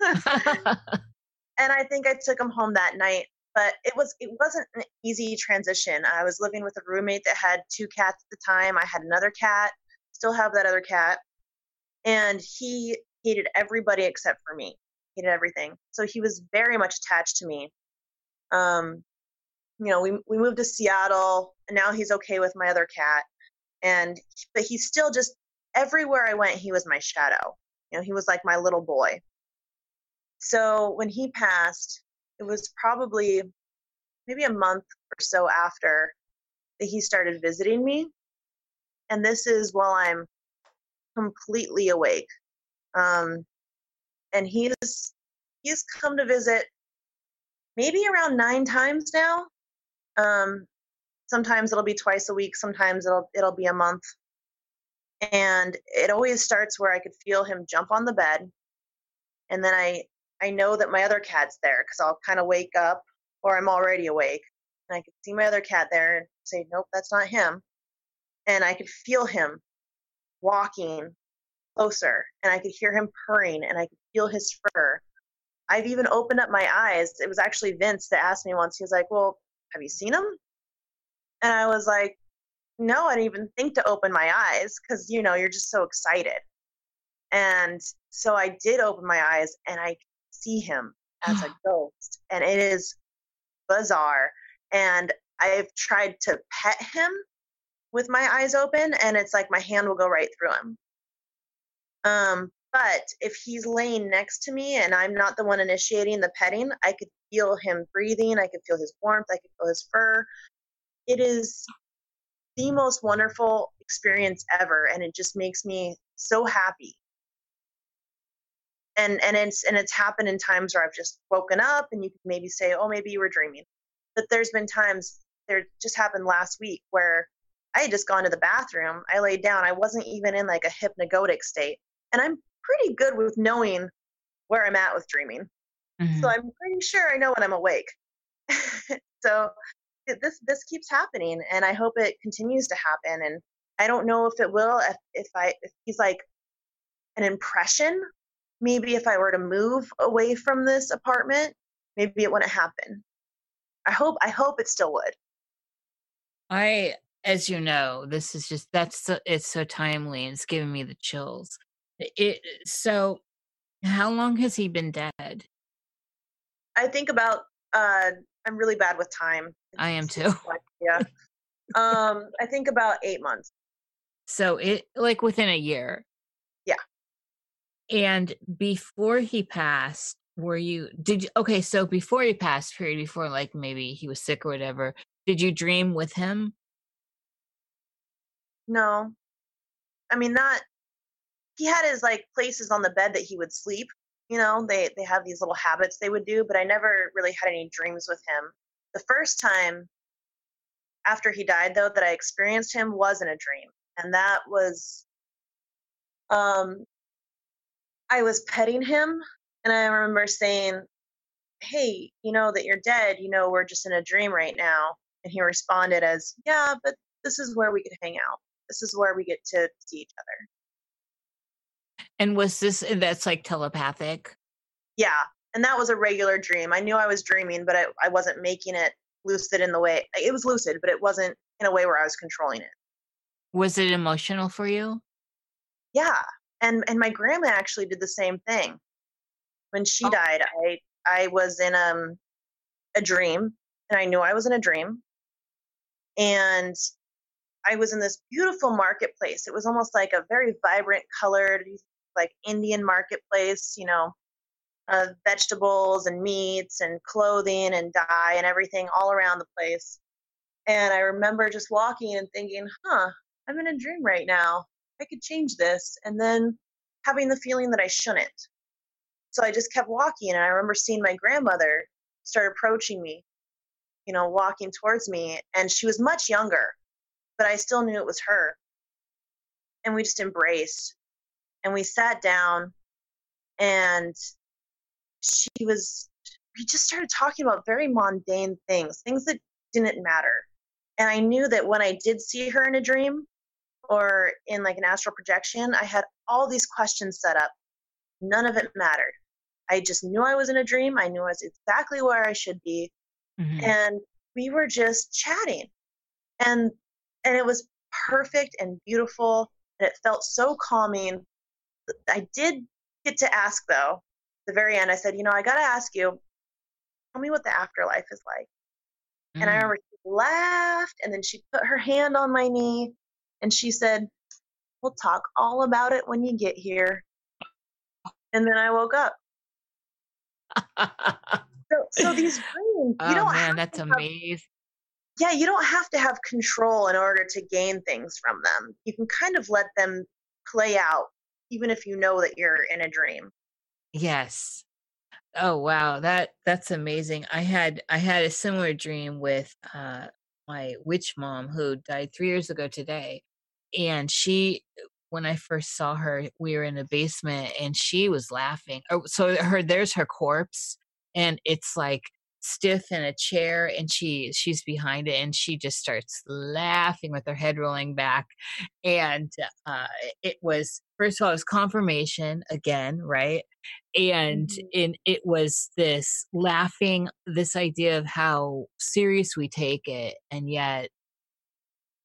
and I think I took him home that night. But it was it wasn't an easy transition. I was living with a roommate that had two cats at the time. I had another cat, still have that other cat, and he hated everybody except for me. Hated everything. So he was very much attached to me. Um, you know, we we moved to Seattle, and now he's okay with my other cat. And but he's still just everywhere I went, he was my shadow. You know, he was like my little boy. So when he passed, it was probably maybe a month or so after that he started visiting me. And this is while I'm completely awake. Um, and he's he's come to visit maybe around nine times now. Um, sometimes it'll be twice a week. Sometimes it'll it'll be a month. And it always starts where I could feel him jump on the bed, and then I I know that my other cat's there because I'll kind of wake up or I'm already awake, and I could see my other cat there and say, nope, that's not him. And I could feel him walking closer, and I could hear him purring, and I could feel his fur. I've even opened up my eyes. It was actually Vince that asked me once. He was like, "Well, have you seen him?" And I was like, "No, I didn't even think to open my eyes because you know you're just so excited." And so I did open my eyes, and I see him as a ghost, and it is bizarre. And I've tried to pet him with my eyes open, and it's like my hand will go right through him. Um, but if he's laying next to me and I'm not the one initiating the petting, I could feel him breathing. I could feel his warmth. I could feel his fur. It is the most wonderful experience ever, and it just makes me so happy. And and it's and it's happened in times where I've just woken up, and you could maybe say, "Oh, maybe you were dreaming." But there's been times there just happened last week where I had just gone to the bathroom. I laid down. I wasn't even in like a hypnagogic state, and I'm pretty good with knowing where I'm at with dreaming. Mm-hmm. So I'm pretty sure I know when I'm awake. so this this keeps happening, and I hope it continues to happen. And I don't know if it will. If, if I if he's like an impression, maybe if I were to move away from this apartment, maybe it wouldn't happen. I hope I hope it still would. I as you know, this is just that's so, it's so timely and it's giving me the chills. It so how long has he been dead? I think about uh I'm really bad with time. I am too. Yeah. um I think about 8 months. So it like within a year. Yeah. And before he passed, were you did you okay, so before he passed, period before like maybe he was sick or whatever, did you dream with him? No. I mean not he had his like places on the bed that he would sleep. You know, they they have these little habits they would do, but I never really had any dreams with him. The first time after he died though that I experienced him was in a dream. And that was um I was petting him and I remember saying, Hey, you know that you're dead, you know, we're just in a dream right now. And he responded as, Yeah, but this is where we could hang out. This is where we get to see each other. And was this that's like telepathic? Yeah. And that was a regular dream. I knew I was dreaming, but I, I wasn't making it lucid in the way it was lucid, but it wasn't in a way where I was controlling it. Was it emotional for you? Yeah. And and my grandma actually did the same thing. When she oh. died, I I was in um a dream and I knew I was in a dream. And I was in this beautiful marketplace. It was almost like a very vibrant colored like Indian marketplace, you know, vegetables and meats and clothing and dye and everything all around the place. And I remember just walking and thinking, huh, I'm in a dream right now. I could change this. And then having the feeling that I shouldn't. So I just kept walking. And I remember seeing my grandmother start approaching me, you know, walking towards me. And she was much younger, but I still knew it was her. And we just embraced and we sat down and she was we just started talking about very mundane things things that didn't matter. And i knew that when i did see her in a dream or in like an astral projection i had all these questions set up. None of it mattered. I just knew i was in a dream. I knew i was exactly where i should be. Mm-hmm. and we were just chatting. And and it was perfect and beautiful and it felt so calming I did get to ask though, the very end, I said, you know, I got to ask you, tell me what the afterlife is like. Mm. And I mm. remember she laughed and then she put her hand on my knee and she said, we'll talk all about it when you get here. And then I woke up. so So, these dreams, oh you don't man, that's have, amazing. yeah, you don't have to have control in order to gain things from them. You can kind of let them play out, even if you know that you're in a dream. Yes. Oh wow, that that's amazing. I had I had a similar dream with uh my witch mom who died 3 years ago today. And she when I first saw her, we were in a basement and she was laughing. Oh, so her there's her corpse and it's like stiff in a chair and she she's behind it and she just starts laughing with her head rolling back and uh it was first of all it was confirmation again right and Mhm. in it was this laughing this idea of how serious we take it and yet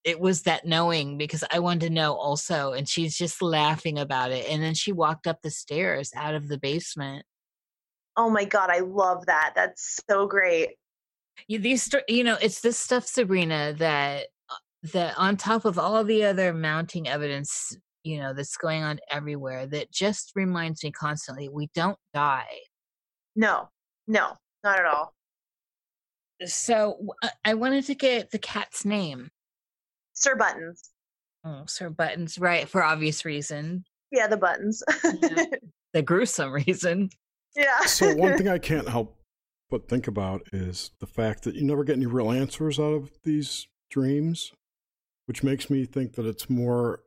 it was that knowing because I wanted to know also and she's just laughing about it and then she walked up the stairs out of the basement Oh my God, I love that. That's so great. you, these you know it's this stuff sabrina that uh, that on top of all the other mounting evidence you know that's going on everywhere that just reminds me constantly we don't die No, no, not at all. so i wanted to get the cat's name Sir Buttons. oh sir buttons right for obvious reason Yeah, the buttons. Yeah. the gruesome reason yeah. So one thing I can't help but think about is the fact that you never get any real answers out of these dreams, which makes me think that it's more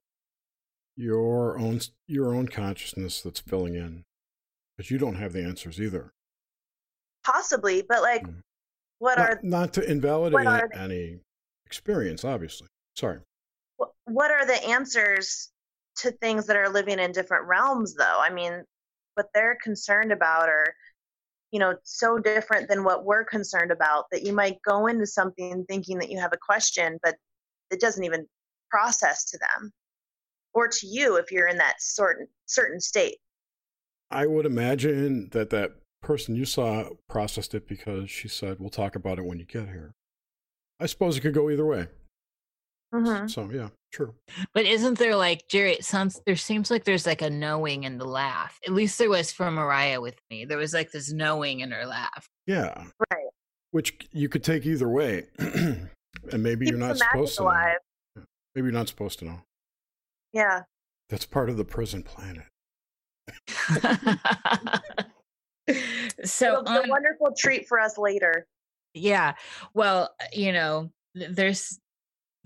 your own your own consciousness that's filling in, because you don't have the answers either. Possibly, but like, Mm. what Not, are not to invalidate are any experience, obviously. Sorry. what are the answers to things that are living in different realms though i mean what they're concerned about are you know so different than what we're concerned about that you might go into something thinking that you have a question but it doesn't even process to them or to you if you're in that certain certain state I would imagine that that person you saw processed it because she said, "We'll talk about it when you get here." I suppose it could go either way. Mhm. So yeah, true. But isn't there like Jerry? It sounds there seems like there's like a knowing in the laugh. At least there was for Mariah with me. There was like this knowing in her laugh. Yeah, right which you could take either way, and maybe you're not the magic supposed to. Know. Maybe you're not supposed to know. yeah That's part of the prison planet. so it'll on, a wonderful treat for us later yeah, well, you know, there's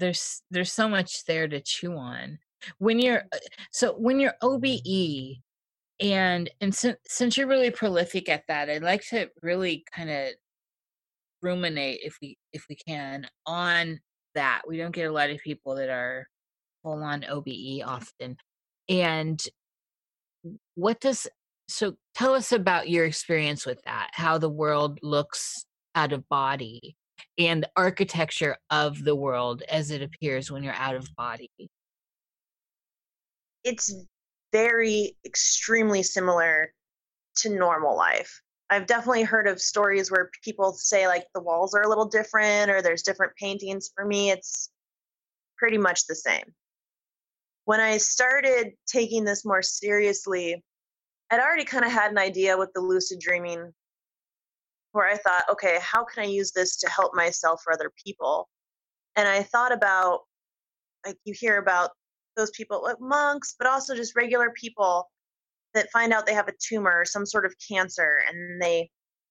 there's there's so much there to chew on. When you're uh, so when you're OBE and and since since you're really prolific at that, I'd like to really kind of ruminate if we if we can on that. We don't get a lot of people that are full on OBE often. And what does so tell us about your experience with that, how the world looks out of body and architecture of the world as it appears when you're out of body. it's very extremely similar to normal life. I've definitely heard of stories where people say like the walls are a little different or there's different paintings. For me, it's pretty much the same. When I started taking this more seriously, I'd already kind of had an idea with the lucid dreaming where I thought, okay, how can I use this to help myself or other people? And I thought about like you hear about those people like monks but also just regular people that find out they have a tumor some sort of cancer and they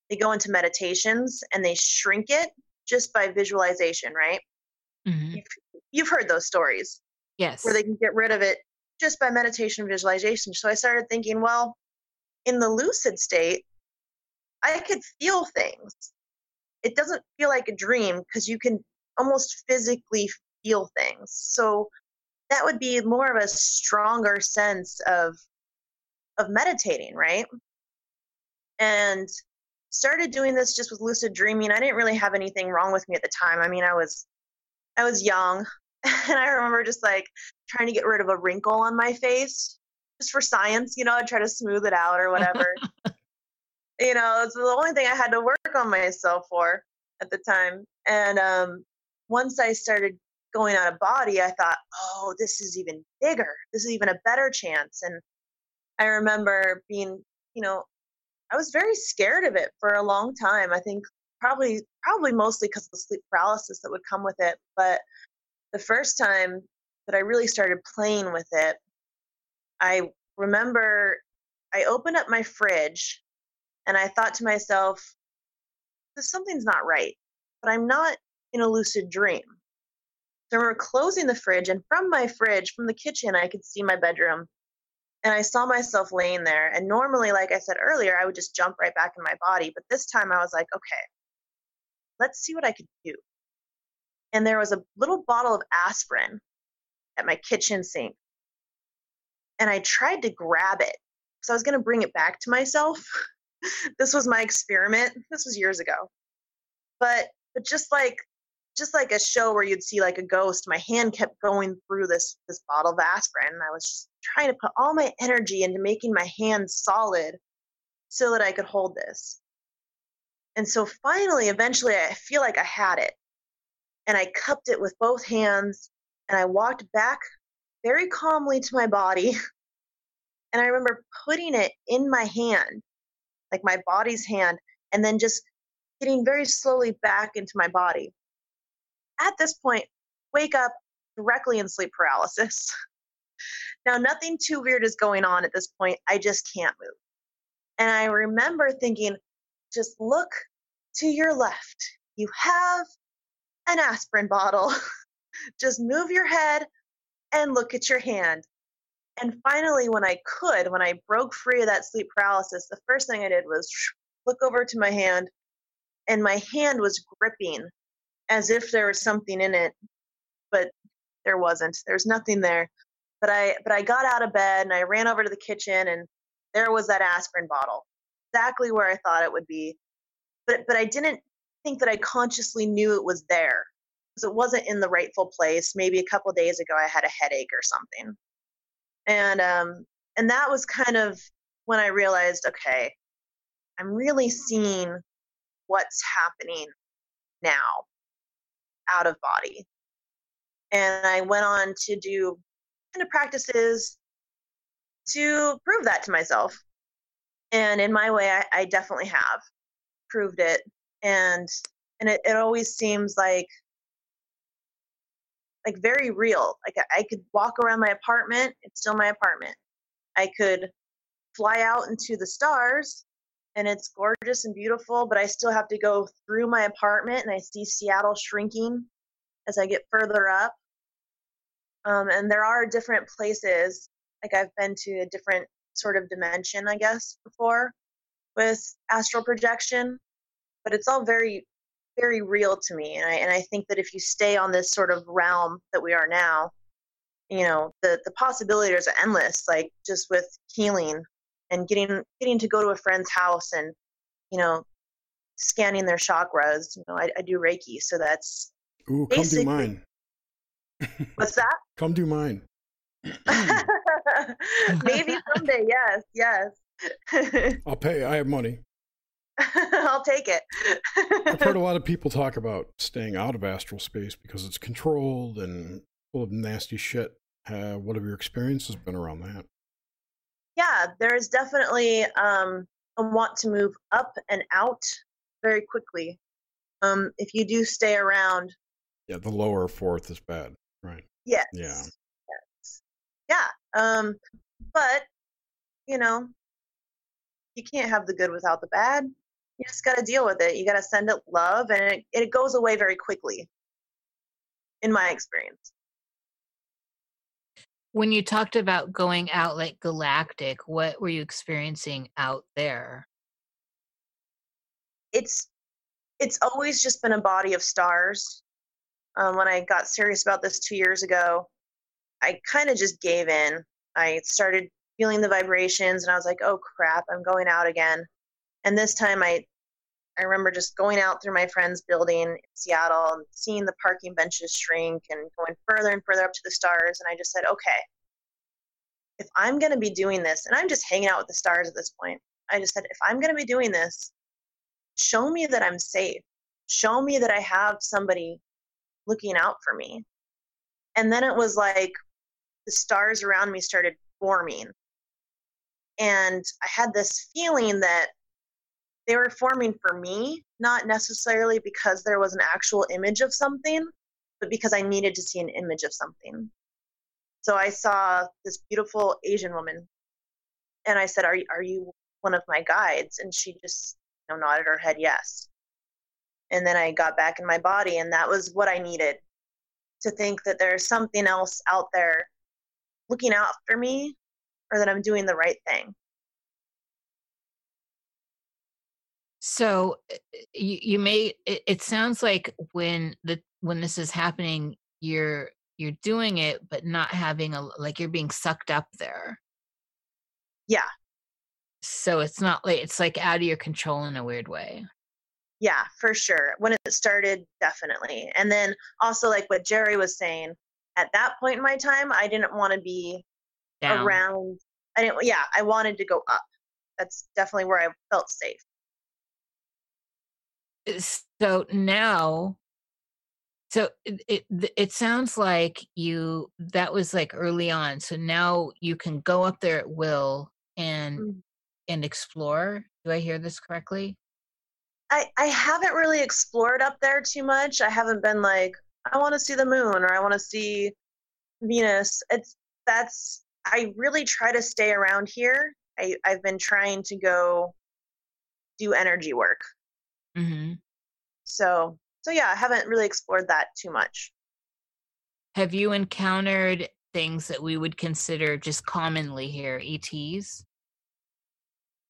they go into meditations and they shrink it just by visualization right Mhm. you've, you've heard those stories Yes. where they can get rid of it just by meditation and visualization so i started thinking well in the lucid state i could feel things. It doesn't feel like a dream because you can almost physically feel things. So that would be more of a stronger sense of of meditating right? And started doing this just with lucid dreaming. I didn't really have anything wrong with me at the time. I mean i was i was young and i remember just like trying to get rid of a wrinkle on my face just for science you know i'd try to smooth it out or whatever you know it's the only thing i had to work on myself for at the time and um once i started going out of body i thought oh this is even bigger this is even a better chance and i remember being you know I was very scared of it for a long time. I think probably probably mostly because of the sleep paralysis that would come with it. But the first time that I really started playing with it, I remember I opened up my fridge and I thought to myself, something's not right, but I'm not in a lucid dream. So I remember closing the fridge, and from my fridge, from the kitchen, I could see my bedroom. And I saw myself laying there. And normally, like I said earlier, I would just jump right back in my body. But this time I was like, okay, let's see what I could do. And there was a little bottle of aspirin at my kitchen sink. And I tried to grab it. So I was going to bring it back to myself. this was my experiment. This was years ago. But but just like just like a show where you'd see like a ghost, my hand kept going through this this bottle of aspirin and I was trying to put all my energy into making my hand solid so that I could hold this. And so finally, eventually, I feel like I had it. And I cupped it with both hands and I walked back very calmly to my body. And I remember putting it in my hand, like my body's hand, and then just getting very slowly back into my body. At this point, wake up directly in sleep paralysis. now, nothing too weird is going on at this point. I just can't move. And I remember thinking, just look to your left. You have an aspirin bottle. just move your head and look at your hand. And finally, when I could, when I broke free of that sleep paralysis, the first thing I did was look over to my hand, and my hand was gripping as if there was something in it, but there wasn't. There's nothing there. But I but I got out of bed and I ran over to the kitchen and there was that aspirin bottle, exactly where I thought it would be. But but I didn't think that I consciously knew it was there because it wasn't in the rightful place. Maybe a couple days ago I had a headache or something and um, and that was kind of when I realized, okay, I'm really seeing what's happening now out of body. And I went on to do kind of practices to prove that to myself. And in my way, I, I definitely have proved it. And and it, it always seems like like very real. Like I could walk around my apartment, it's still my apartment. I could fly out into the stars and it's gorgeous and beautiful, but I still have to go through my apartment and I see Seattle shrinking as I get further up. Um, and there are different places, like I've been to a different sort of dimension, I guess, before with astral projection, but it's all very very real to me. And I, and I think that if you stay on this sort of realm that we are now, you know, the, the possibilities are endless, like just with healing and getting, getting to go to a friend's house and, you know, scanning their chakras. You know, I, I do Reiki. So that's. Ooh, come do mine. What's that? come do mine. Maybe someday. Yes. Yes. I'll pay. I have money. I'll take it. I've heard a lot of people talk about staying out of astral space because it's controlled and full of nasty shit. Uh, what have your experiences been around that? Yeah, there's definitely um, a want to move up and out very quickly. Um, if you do stay around. Yeah, the lower fourth is bad, right? Yes. Yeah. Yes. Yeah. Um, but you know, you can't have the good without the bad you just got to deal with it. You got to send it love, and it, it goes away very quickly, in my experience. When you talked about going out like galactic, what were you experiencing out there? It's it's always just been a body of stars. Um, when I got serious about this two years ago, I kind of just gave in. I started feeling the vibrations, and I was like, "Oh crap, I'm going out again." And this time I I remember just going out through my friend's building in Seattle and seeing the parking benches shrink and going further and further up to the stars. And I just said, okay, if I'm going to be doing this, and I'm just hanging out with the stars at this point, I just said, if I'm going to be doing this, show me that I'm safe. Show me that I have somebody looking out for me. And then it was like the stars around me started forming. And I had this feeling that they were forming for me, not necessarily because there was an actual image of something, but because I needed to see an image of something. So I saw this beautiful Asian woman and I said, Are, are you one of my guides? And she just you know, nodded her head yes. And then I got back in my body, and that was what I needed to think that there's something else out there looking out for me or that I'm doing the right thing. So eh, eh, you, you may it, it sounds like when the when this is happening you're you're doing it but not having a like you're being sucked up there. Yeah. So it's not like it's like out of your control in a weird way. Yeah, for sure. When it started, definitely. And then also like what Jerry was saying, at that point in my time, I didn't want to be Down. around I didn't yeah, I wanted to go up. That's definitely where I felt safe. So now so it, it it sounds like you that was like early on. So now you can go up there at will and Mm. and explore. Do I hear this correctly? I, I haven't really explored up there too much. I haven't been like, I want to see the moon or I want to see Venus. It's that's I really try to stay around here. I, I've been trying to go do energy work. Hmm So so yeah, I haven't really explored that too much. Have you encountered things that we would consider just commonly here ETs?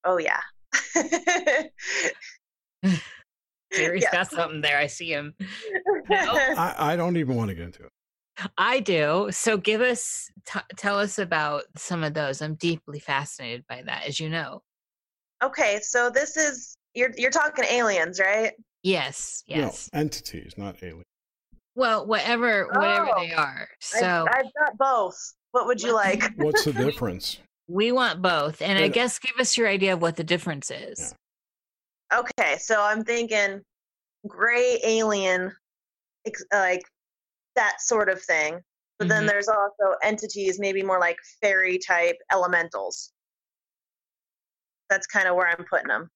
Oh yeah. Jerry's Yeah. got something there. I see him. No. I, I don't even want to get into it. I do. So give us, t- tell us about some of those. I'm deeply fascinated by that, as you know. okay, so this is you're you're talking aliens, right? Yes, yes. No, entities, not aliens. Well, whatever, whatever Oh, they are. So I've got both. What would you like? What's the difference? we want both, and I guess give us your idea of what the difference is. Okay, so I'm thinking gray alien, like that sort of thing. But then Mhm. there's also entities, maybe more like fairy type elementals. That's kind of where I'm putting them.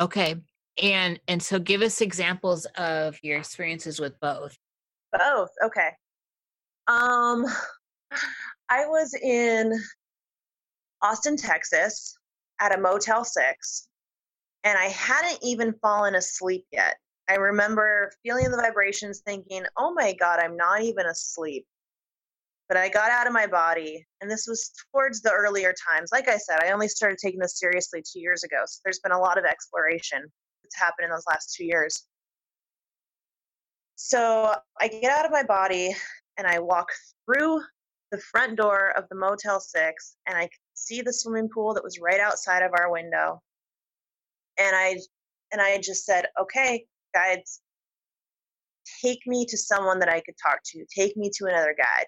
Okay, and and so give us examples of your experiences with both. Both. Okay. Um, I was in Austin, Texas, at a Motel Six, and I hadn't even fallen asleep yet. I remember feeling the vibrations, thinking, "Oh my God, I'm not even asleep." But I got out of my body, and this was towards the earlier times. Like I said, I only started taking this seriously two years ago, so there's been a lot of exploration that's happened in those last two years. So I get out of my body and I walk through the front door of the Motel 6 and I see the swimming pool that was right outside of our window. And I and I just said, "Okay, guides, take me to someone that I could talk to. Take me to another guide."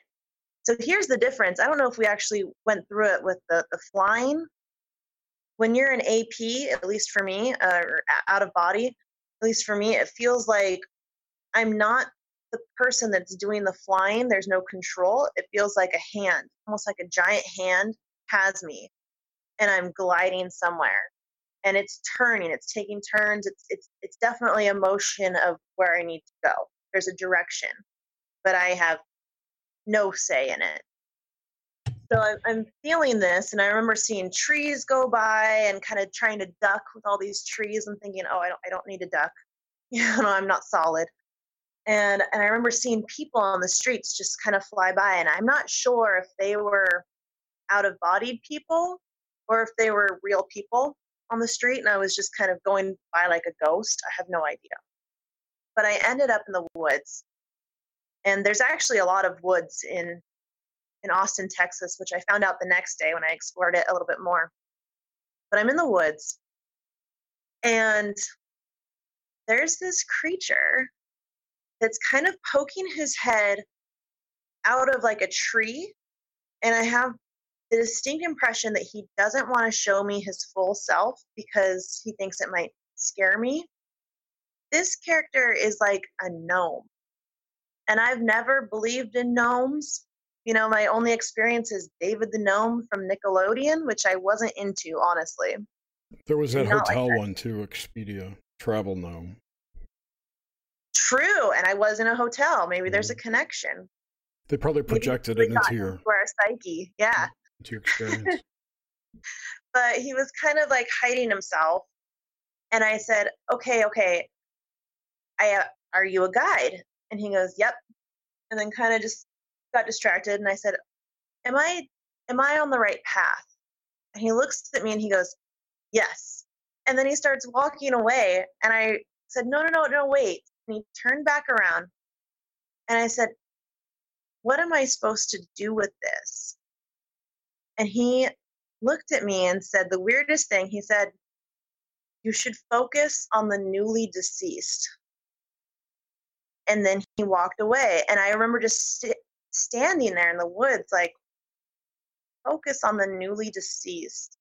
So here's the difference. I don't know if we actually went through it with the the flying. When you're an AP, at least for me, uh, or out of body, at least for me, it feels like I'm not the person that's doing the flying. There's no control. It feels like a hand, almost like a giant hand has me, and I'm gliding somewhere. And it's turning. It's taking turns. It's it's it's definitely a motion of where I need to go. There's a direction, but I have no say in it. So I'm, feeling this, and I remember seeing trees go by and kind of trying to duck with all these trees. and thinking, oh, I don't I don't need to duck. You know, I'm not solid and and I remember seeing people on the streets just kind of fly by, and I'm not sure if they were out of bodied people or if they were real people on the street, and I was just kind of going by like a ghost. I have no idea, but I ended up in the woods, and there's actually a lot of woods in in Austin, Texas, which I found out the next day when I explored it a little bit more. But I'm in the woods, and there's this creature that's kind of poking his head out of like a tree. And I have the distinct impression that he doesn't want to show me his full self because he thinks it might scare me. This character is like a gnome. And I've never believed in gnomes. You know, my only experience is David the Gnome from Nickelodeon, which I wasn't into, honestly. There was that like hotel that. one too, Expedia Travel Gnome. True, and I was in a hotel. Maybe there's a Mm. connection. They probably projected it into your into our psyche. Yeah. into your experience. but he was kind of like hiding himself. And I said, "Okay, okay. I uh, are you a guide?" And he goes, "Yep." And then kind of just got distracted. And I said, "Am I am I on the right path?" And he looks at me and he goes, "Yes." And then he starts walking away. And I said, "No, no, no, no, wait." And he turned back around. And I said, "What am I supposed to do with this?" And he looked at me and said the weirdest thing. He said, You should focus on the newly deceased. And then he walked away. And I remember just st- standing there in the woods, like, focus on the newly deceased.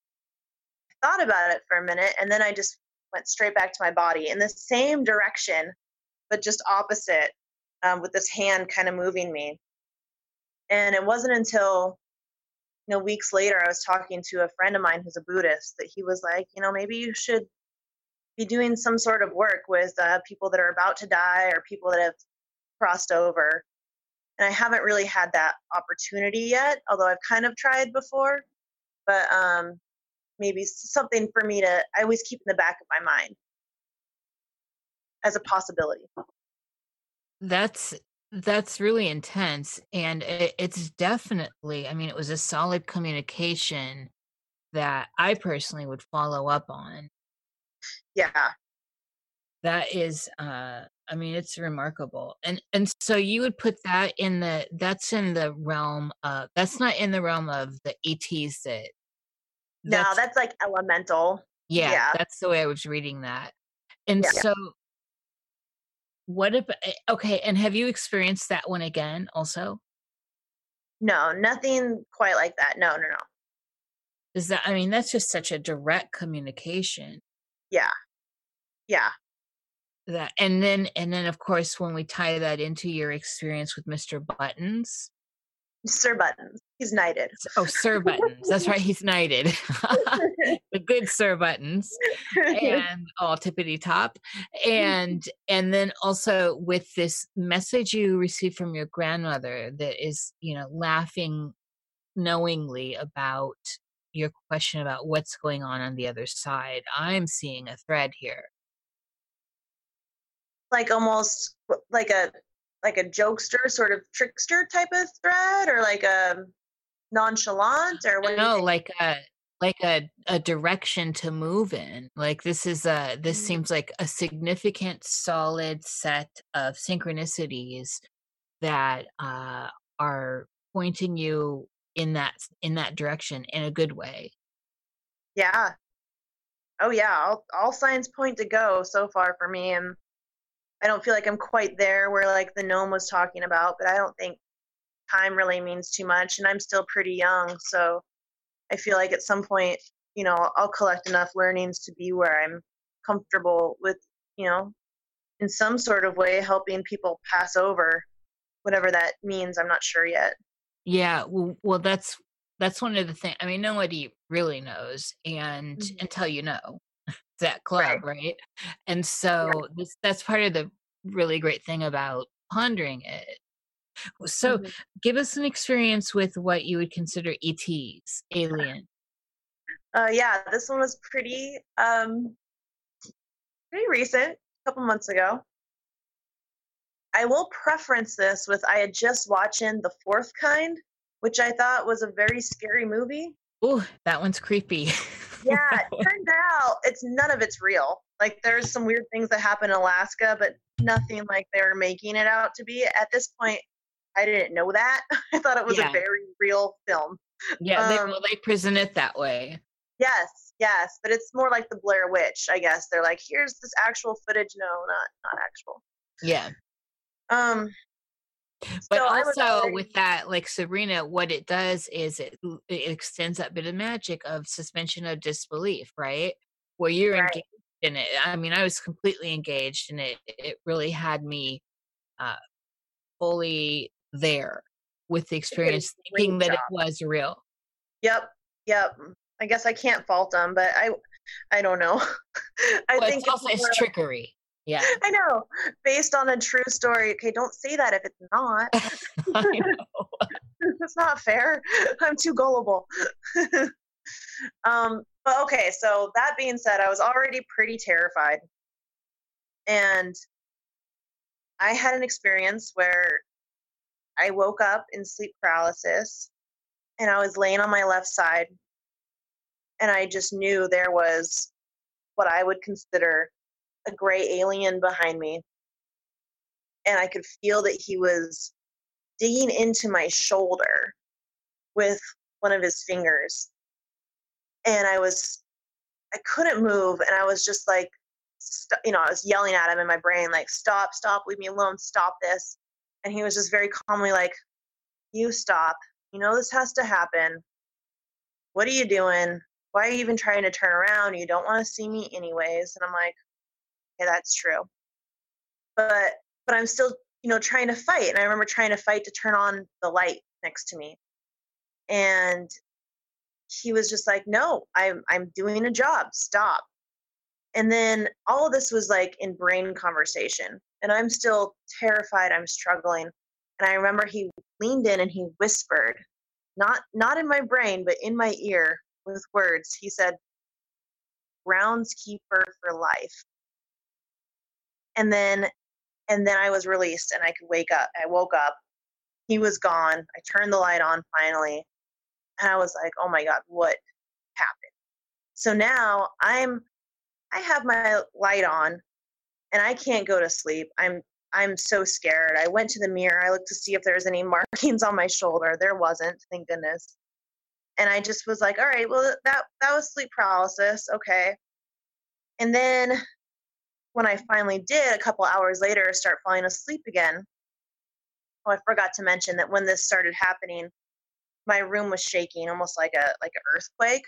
I thought about it for a minute, and then I just went straight back to my body in the same direction, but just opposite, um, with this hand kind of moving me. And it wasn't until you know, weeks later, I was talking to a friend of mine who's a Buddhist that he was like, you know, maybe you should be doing some sort of work with uh, people that are about to die or people that have crossed over. And I haven't really had that opportunity yet, although I've kind of tried before. But um, maybe something for me to, I always keep in the back of my mind as a possibility. That's that's really intense, and it, it's definitely. I mean, it was a solid communication that I personally would follow up on. Yeah. That is, uh, I mean, it's remarkable, and and so you would put that in the that's in the realm of that's not in the realm of the ETs that. No, that's like elemental. yeah, yeah. that's the way I was reading that, and Yeah. so. What if okay? And have you experienced that one again? Also, No, nothing quite like that. No, no, no. is that? I mean, that's just such a direct communication. Yeah. Yeah. that and then and then of course when we tie that into your experience with mr buttons Sir Buttons. He's knighted. oh sir buttons that's right he's knighted the good sir buttons and all tippity top mm-hmm. and and then also with this message you received from your grandmother that is you know laughing knowingly about your question about what's going on on the other side i'm seeing a thread here. Like almost like a like a jokester sort of trickster type of thread or like a nonchalant or what no like a like a, a direction to move in. Like this is a this Mhm. seems like a significant solid set of synchronicities that uh are pointing you in that in that direction in a good way. Yeah. Oh yeah all, all signs point to go so far for me and i don't feel like i'm quite there where like the gnome was talking about but i don't think time really means too much and i'm still pretty young so i feel like at some point you know i'll collect enough learnings to be where i'm comfortable with you know in some sort of way helping people pass over whatever that means i'm not sure yet yeah well, well that's that's one of the things i mean nobody really knows and Mhm. until you know that club right, and so this that's part of the really great thing about pondering it so Mhm. give us an experience with what you would consider ets alien Uh, yeah, this one was pretty um, pretty recent, a couple months ago. I will preference this with I had just watching The Fourth Kind, which I thought was a very scary movie. oh that one's creepy Yeah, it turned out it's none of it's real. Like there's some weird things that happen in Alaska, but nothing like they were making it out to be. At this point, I didn't know that. I thought it was Yeah. a very real film. yeah they, Um, well, they present it that way Yes, yes, but it's more like the Blair Witch, I guess. They're like, here's this actual footage. No, not not actual. yeah Um, but so also already- with that like sabrina what it does is it, it extends that bit of magic of suspension of disbelief right where you're Right. engaged in it i mean i was completely engaged and it it really had me uh fully there with the experience thinking that it was real Yep, yep. I guess I can't fault them, but I I don't know. I Well, think it's also it's it's trickery. Yeah. I know, based on a true story. Okay, don't say that if it's not. I know. it's not fair. I'm too gullible. um, but okay, so that being said, I was already pretty terrified. And I had an experience where I woke up in sleep paralysis and I was laying on my left side and I just knew there was what I would consider a gray alien behind me. And I could feel that he was digging into my shoulder with one of his fingers. And I was, I couldn't move. And I was just like, st- you know, I was yelling at him in my brain, like, stop, stop, leave me alone, stop this. And he was just very calmly like, you stop. You know, this has to happen. What are you doing? Why are you even trying to turn around? You don't want to see me anyways. And I'm like, okay, that's true. But, but I'm still you know, trying to fight. And I remember trying to fight to turn on the light next to me. And he was just like, no, I'm, I'm doing a job. Stop. And then all of this was like in brain conversation. And I'm still terrified. I'm struggling. And I remember he leaned in and he whispered, not, not in my brain, but in my ear with words. He said, groundskeeper for life. And then and then I was released and I could wake up. I woke up. He was gone. I turned the light on finally. And I was like, "Oh my god, what happened?" So now I'm I have my light on and I can't go to sleep. I'm I'm so scared. I went to the mirror. I looked to see if there was any markings on my shoulder. There wasn't, thank goodness. And I just was like, "All right, well that that was sleep paralysis. Okay." And then when I finally did, a couple hours later, start falling asleep again. Oh, I forgot to mention that when this started happening, my room was shaking, almost like a like an earthquake,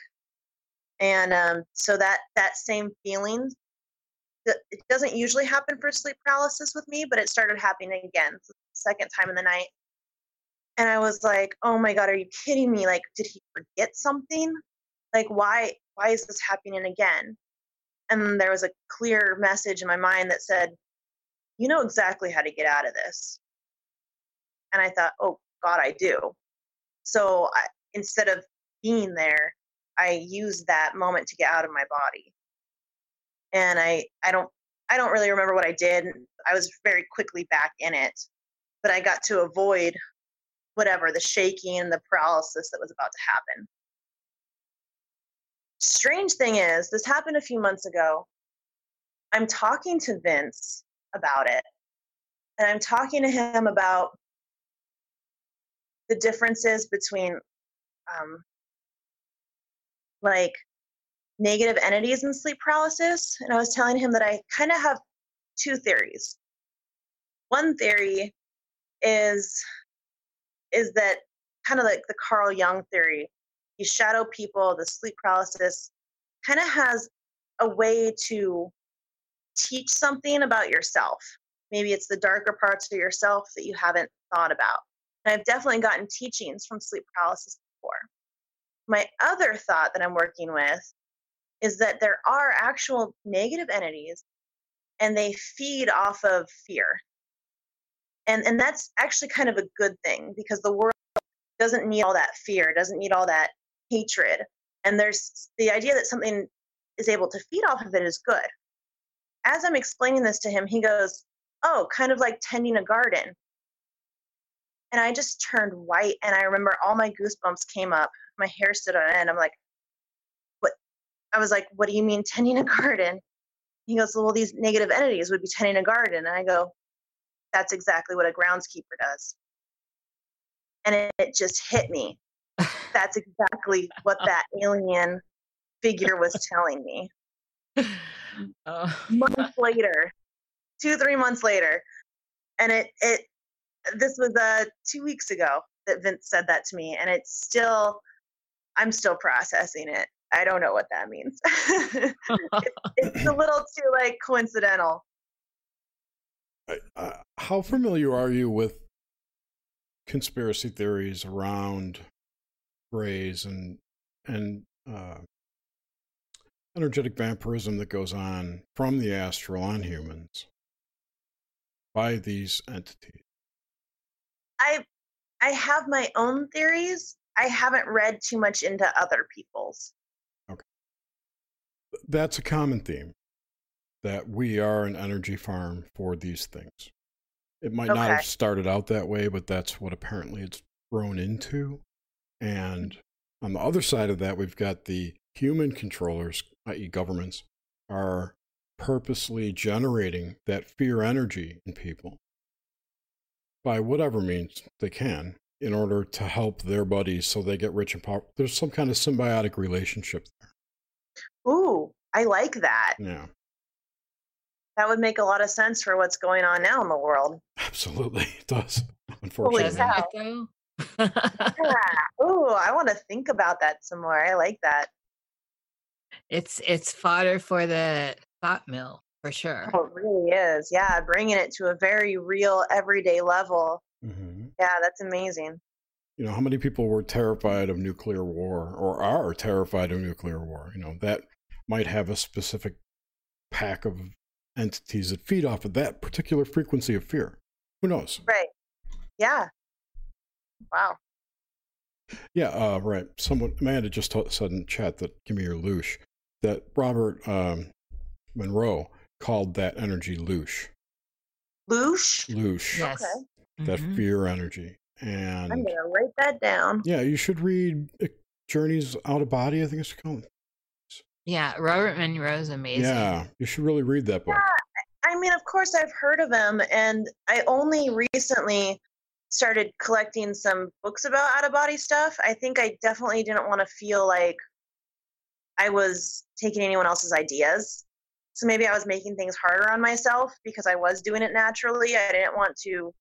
and um, so that that same feeling, it doesn't usually happen for sleep paralysis with me, but it started happening again, second time in the night, and I was like, oh my god, are you kidding me? Like, did he forget something? Like, why why is this happening again? And there was a clear message in my mind that said you know exactly how to get out of this. And i thought oh god i do. So I, instead of being there i used that moment to get out of my body. And i i don't i don't really remember what i did. I was very quickly back in it but i got to avoid whatever the shaking and the paralysis that was about to happen strange thing is, this happened a few months ago. I'm talking to Vince about it, and I'm talking to him about the differences between um, like negative entities and sleep paralysis. And I was telling him that I kind of have two theories. One theory is is that kind of like the Carl Jung theory these shadow people, the sleep paralysis, kind of has a way to teach something about yourself. Maybe it's the darker parts of yourself that you haven't thought about. And I've definitely gotten teachings from sleep paralysis before. My other thought that I'm working with is that there are actual negative entities and they feed off of fear. And, and that's actually kind of a good thing because the world doesn't need all that fear, doesn't need all that hatred. And there's the idea that something is able to feed off of it is good. As I'm explaining this to him, he goes, Oh, kind of like tending a garden. And I just turned white and I remember all my goosebumps came up. My hair stood on end. I'm like, What? I was like, What do you mean tending a garden? He goes, Well, these negative entities would be tending a garden. And I go, That's exactly what a groundskeeper does. And it, it just hit me that's exactly what that alien figure was telling me. Oh. Months later, two three months later, and it it this was uh two weeks ago that Vince said that to me, and it's still I'm still processing it. I don't know what that means. it, it's a little too like coincidental. Uh, how familiar are you with conspiracy theories around Grays and and uh, energetic vampirism that goes on from the astral on humans by these entities? I I have my own theories. I haven't read too much into other people's. Okay. That's a common theme that we are an energy farm for these things. It might not have started out that way, but that's what apparently it's grown into. And on the other side of that, we've got the human controllers, i.e., governments, are purposely generating that fear energy in people by whatever means they can in order to help their buddies so they get rich and powerful. There's some kind of symbiotic relationship there. Ooh, I like that. Yeah, That would make a lot of sense for what's going on now in the world. absolutely. It does, unfortunately. Doesn't cow. It though? Yeah. Ooh, I want to think about that some more. I like that. it's it's fodder for the thought mill for sure. Oh, it really is. Yeah, bringing it to a very real, everyday level. hmm Yeah, that's amazing. You know, how many people were terrified of nuclear war or are terrified of nuclear war? You know, that might have a specific pack of entities that feed off of that particular frequency of fear. Who knows? Right. Yeah. Wow. Yeah, uh, right. Someone, Amanda just t- said in chat that, give me your loosh, that Robert um, Monroe called that energy loosh. Loosh. Loosh, Yes. Okay. that Mhm. fear energy. And I'm going to write that down. yeah, you should read uh, Journeys Out of Body, I think it's called. Yeah, Robert Monroe's amazing. Yeah, you should really read that book. I mean, of course, I've heard of him, and I only recently started collecting some books about out of body stuff. I think I definitely didn't want to feel like I was taking anyone else's ideas. So maybe I was making things harder on myself because I was doing it naturally. I didn't want to.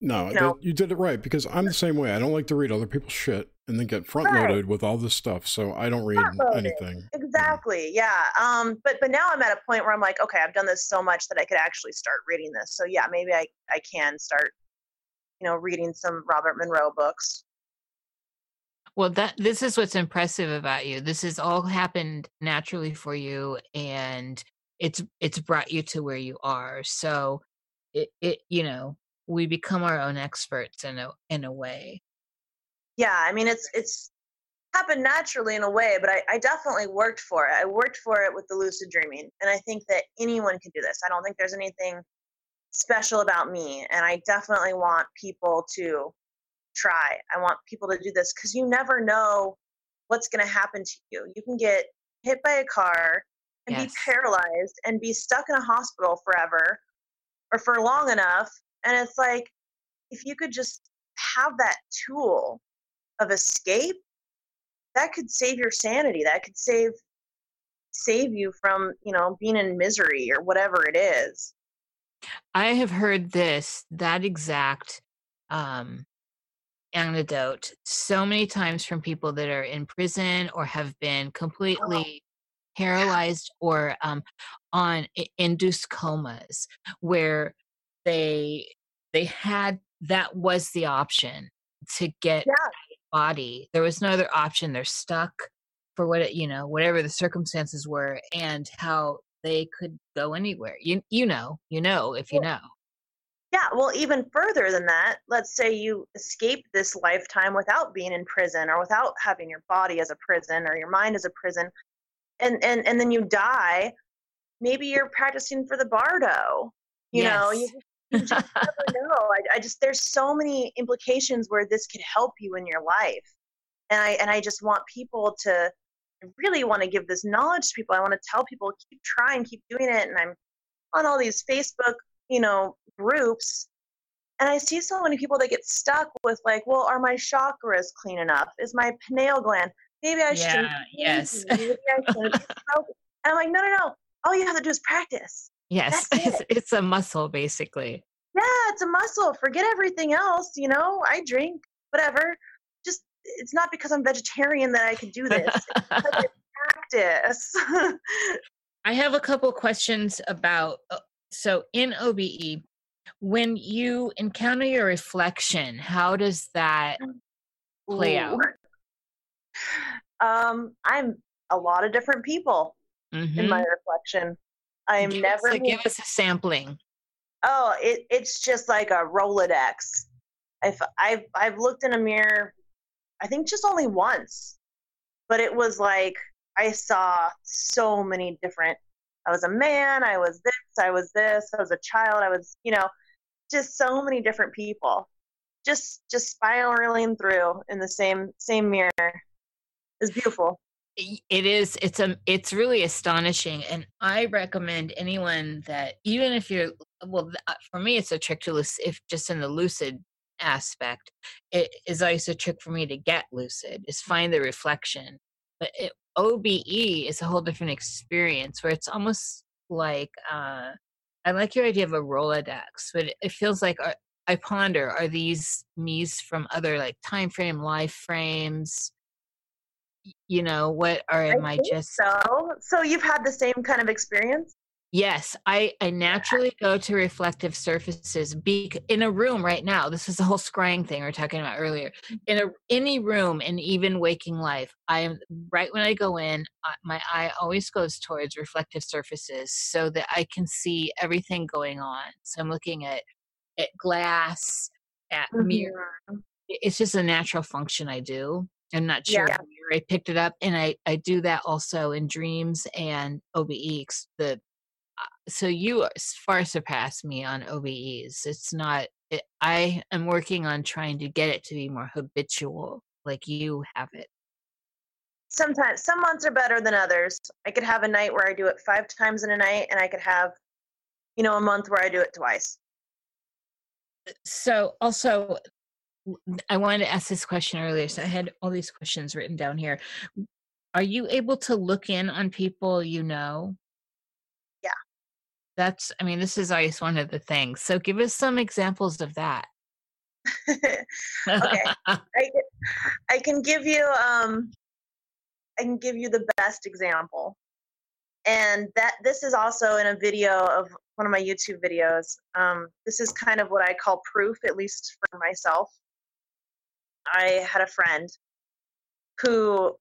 No, No. that- you did it right because I'm the same way. I don't like to read other people's shit and then get front loaded with all this stuff. So I don't read anything. Exactly. Yeah. Um. But but now I'm at a point where I'm like, okay, I've done this so much that I could actually start reading this. So yeah, maybe I I can start, you know, reading some Robert Monroe books. Well, that this is what's impressive about you. This has all happened naturally for you, and it's it's brought you to where you are. So, it it you know we become our own experts in a in a way. yeah i mean it's it's happened naturally in a way but I, I definitely worked for it i worked for it with the lucid dreaming and i think that anyone can do this i don't think there's anything special about me and i definitely want people to try. I want people to do this because you never know what's going to happen to you. You can get hit by a car and Yes. be paralyzed and be stuck in a hospital forever or for long enough and it's like if you could just have that tool of escape that could save your sanity. That could save save you from you know being in misery or whatever it is I have heard this that exact um, anecdote so many times from people that are in prison or have been completely paralyzed or um, on induced comas where they they had that was the option to get Yeah. body. There was no other option. They're stuck for what it, you know whatever the circumstances were and how they could go anywhere you you know you know if you know yeah well even further than that let's say you escape this lifetime without being in prison or without having your body as a prison or your mind as a prison and and and then you die maybe you're practicing for the bardo you know you, Yes. you just never know I, I just there's so many implications where this could help you in your life and i and i just want people to really want to give this knowledge to people i want to tell people keep trying keep doing it and i'm on all these facebook you know groups and i see so many people that get stuck with like well are my chakras clean enough is my pineal gland maybe i should Yeah, yes. maybe I and i'm like no no no all you have to do is practice yes it's, it's a muscle basically yeah, it's a muscle. Forget everything else. You know, I drink, whatever. Just it's not because I'm vegetarian that I can do this. It's I practice. I have a couple questions about uh, so in OBE when you encounter your reflection, how does that play out? Um, I'm a lot of different people. mm-hmm. in my mm-hmm. reflection. I am give never. Us a, give us a sampling. Oh, it, it's just like a Rolodex. If I've I've looked in a mirror, I think just only once, but it was like I saw so many different. I was a man. I was this. I was this. I was a child. I was, you know, just so many different people, just just spiraling through in the same same mirror. It's beautiful it is it's a it's really astonishing and i recommend anyone that even if you're well uh, for me it's a trick to if just in the lucid aspect it is always a trick for me to get lucid is find the reflection but it, obe is a whole different experience where it's almost like uh i like your idea of a rolodex but it, it feels like uh, i ponder are these me's from other like time frame life frames? You know what or am i, I just so. So you've had the same kind of experience yes i i naturally go to reflective surfaces be in a room right now this is the whole scrying thing we are talking about earlier mm. in a any room in even waking life i am right when i go in my eye always goes towards reflective surfaces so that i can see everything going on so i'm looking at at glass at mm-hmm. mirror it's just a natural function i do I'm not sure yeah. I picked it up, and I I do that also in dreams and OBEs. The Uh, so you uh, far surpass me on OBEs. It's not. It, I am working on trying to get it to be more habitual, like you have it. Sometimes some months are better than others. I could have a night where I do it five times in a night, and I could have, you know, a month where I do it twice. Uh, so also I wanted to ask this question earlier, so I had all these questions written down here. Are you able to look in on people you know? That's, I mean, this is always one of the things. So give us some examples of that. okay. I, I can give you, um, I can give you the best example. And that this is also in a video of one of my YouTube videos. Um, this is kind of what I call proof, at least for myself. I had a friend who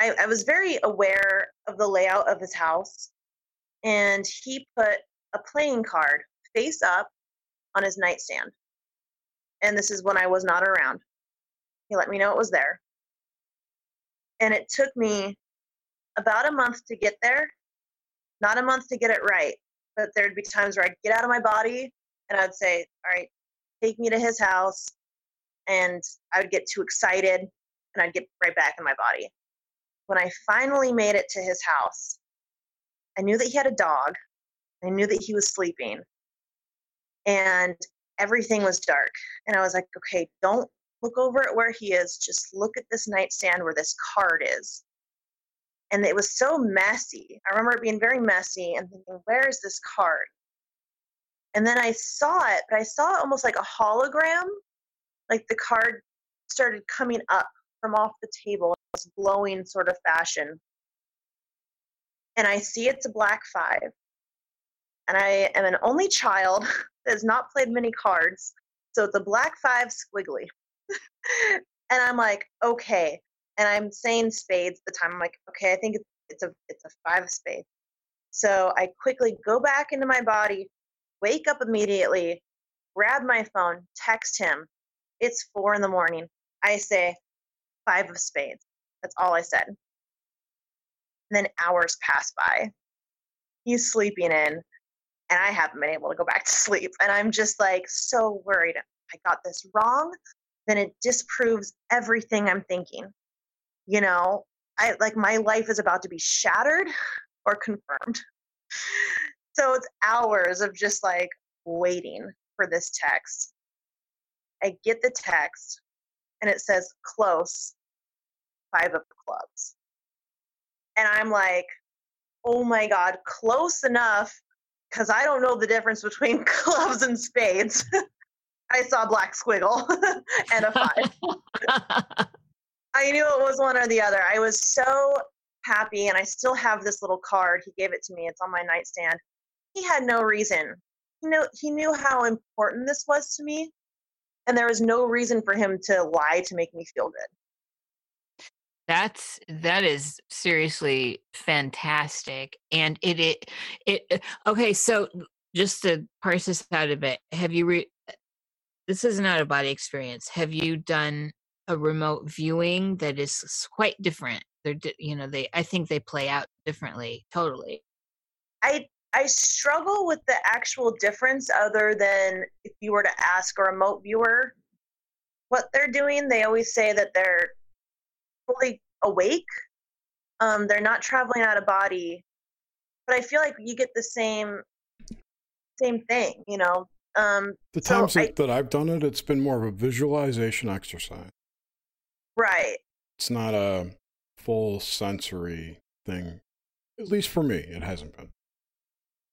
I, I was very aware of the layout of his house, and he put a playing card face up on his nightstand. And this is when I was not around. He let me know it was there. And it took me about a month to get there, not a month to get it right, but there'd be times where I'd get out of my body and I'd say, All right, take me to his house and I would get too excited and I'd get right back in my body. When I finally made it to his house, I knew that he had a dog. I knew that he was sleeping. And everything was dark. And I was like, okay, don't look over at where he is. Just look at this nightstand where this card is. And it was so messy. I remember it being very messy and thinking, where is this card? And then I saw it, but I saw it almost like a hologram like the card started coming up from off the table in this glowing sort of fashion. And I see it's a black five. And I am an only child that has not played many cards. So it's a black five squiggly. and I'm like, okay. And I'm saying spades at the time. I'm like, okay, I think it's a it's a five of spades. So I quickly go back into my body, wake up immediately, grab my phone, text him, it's four in the morning. I say, five of spades. That's all I said. Then hours pass by. He's sleeping in, and I haven't been able to go back to sleep. And I'm just like so worried. I got this wrong. Then it disproves everything I'm thinking. You know, I like my life is about to be shattered or confirmed. So it's hours of just like waiting for this text. I get the text and it says close, five of clubs. And I'm like, oh my God, close enough because I don't know the difference between clubs and spades. I saw black squiggle and a five. I knew it was one or the other. I was so happy, and I still have this little card. He gave it to me. It's on my nightstand. He had no reason. He knew he knew how important this was to me, and there was no reason for him to lie to make me feel good That's that is seriously fantastic, and it it it. uh, Okay, so just to parse this out a bit, have you re- this is not a body experience. Have you done a remote viewing that is quite different? They're you know they I think they play out differently totally. I I struggle with the actual difference other than if you were to ask a remote viewer what they're doing, they always say that they're fully awake. Um, they're not traveling out of body. But I feel like you get the same same thing, you know. Um, The So times I- that, that I've done it, it's been more of a visualization exercise. right. It's not a full sensory thing. At least for me, it hasn't been.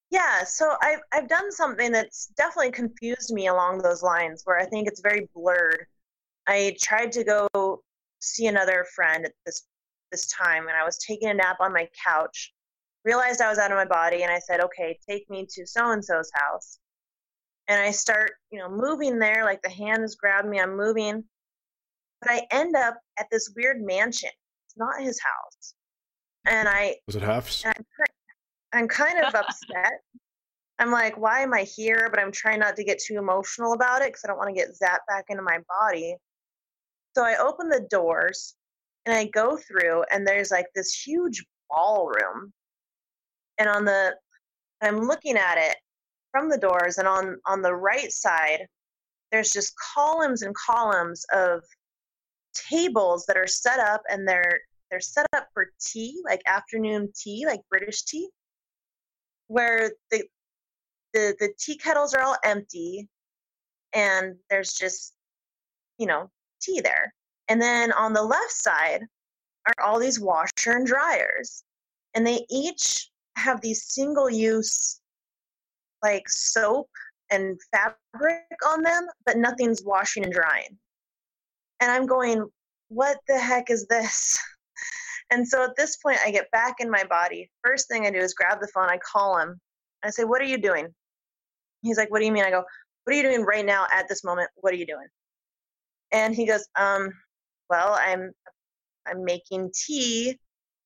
Yeah, so I've I've done something that's definitely confused me along those lines where I think it's very blurred. I tried to go see another friend at this this time and I was taking a nap on my couch, realized I was out of my body and I said, Okay, take me to so and so's house. And I start, you know, moving there, like the hand hands grab me, I'm moving. But I end up at this weird mansion. It's not his house. And I Was it half? I'm, I'm kind of upset. I'm like, why am I here? But I'm trying not to get too emotional about it because I don't want to get zapped back into my body. So I open the doors and I go through, and there's like this huge ballroom. And on the, I'm looking at it from the doors, and on on the right side, there's just columns and columns of tables that are set up, and they're they're set up for tea, like afternoon tea, like British tea, where the the the tea kettles are all empty, and there's just you know tea there. And then on the left side are all these washer and dryers, and they each have these single use like soap and fabric on them, but nothing's washing and drying. And I'm going, what the heck is this? And so at this point, I get back in my body. First thing I do is grab the phone. I call him. I say, What are you doing? He's like, What do you mean? I go, What are you doing right now at this moment? What are you doing? And he goes, Um, well, I'm I'm making tea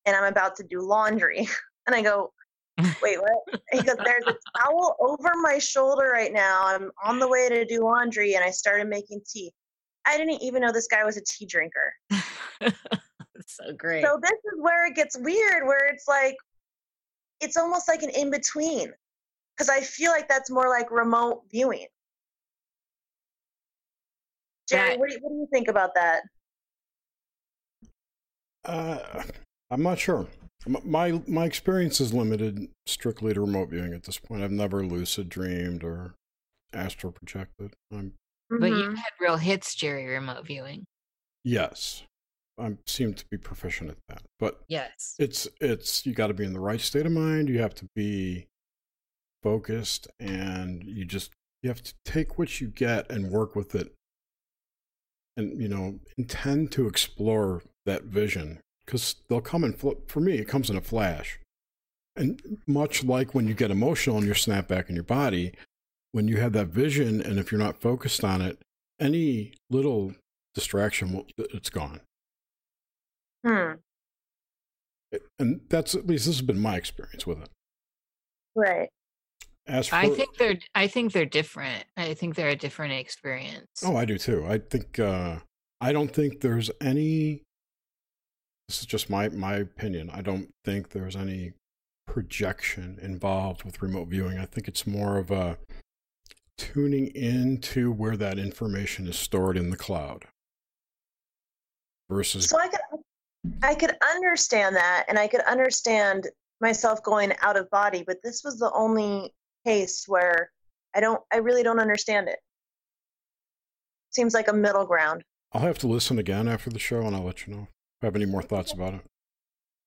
and I'm about to do laundry. And I go, Wait, what? He goes, There's a towel over my shoulder right now. I'm on the way to do laundry and I started making tea. I didn't even know this guy was a tea drinker. so great. So this is where it gets weird, where it's like, it's almost like an in between, because I feel like that's more like remote viewing. Jerry, That- what do, you, what do you think about that? Uh, I'm not sure. My my experience is limited strictly to remote viewing at this point. I've never lucid dreamed or astral projected. I'm But you Mhm. had real hits, Jerry, remote viewing. yes, I seem to be proficient at that. But yes. it's it's you got to be in the right state of mind. You have to be focused, and you just you have to take what you get and work with it, and you know intend to explore that vision because they'll come in. fl- For me, it comes in a flash, and much like when you get emotional and you snap back in your body, when you have that vision, and if you're not focused on it, any little distraction, will, it's gone. Hmm. And that's at least this has been my experience with it. Right. As for I think they're I think they're different. I think they're a different experience. oh, I do too. I think uh, I don't think there's any. This is just my my opinion. I don't think there's any projection involved with remote viewing. I think it's more of a tuning into where that information is stored in the cloud versus So I could, I could understand that, and I could understand myself going out of body, but this was the only case where I don't, I really don't understand it. Seems like a middle ground. I'll have to listen again after the show and I'll let you know if I have any more thoughts about it.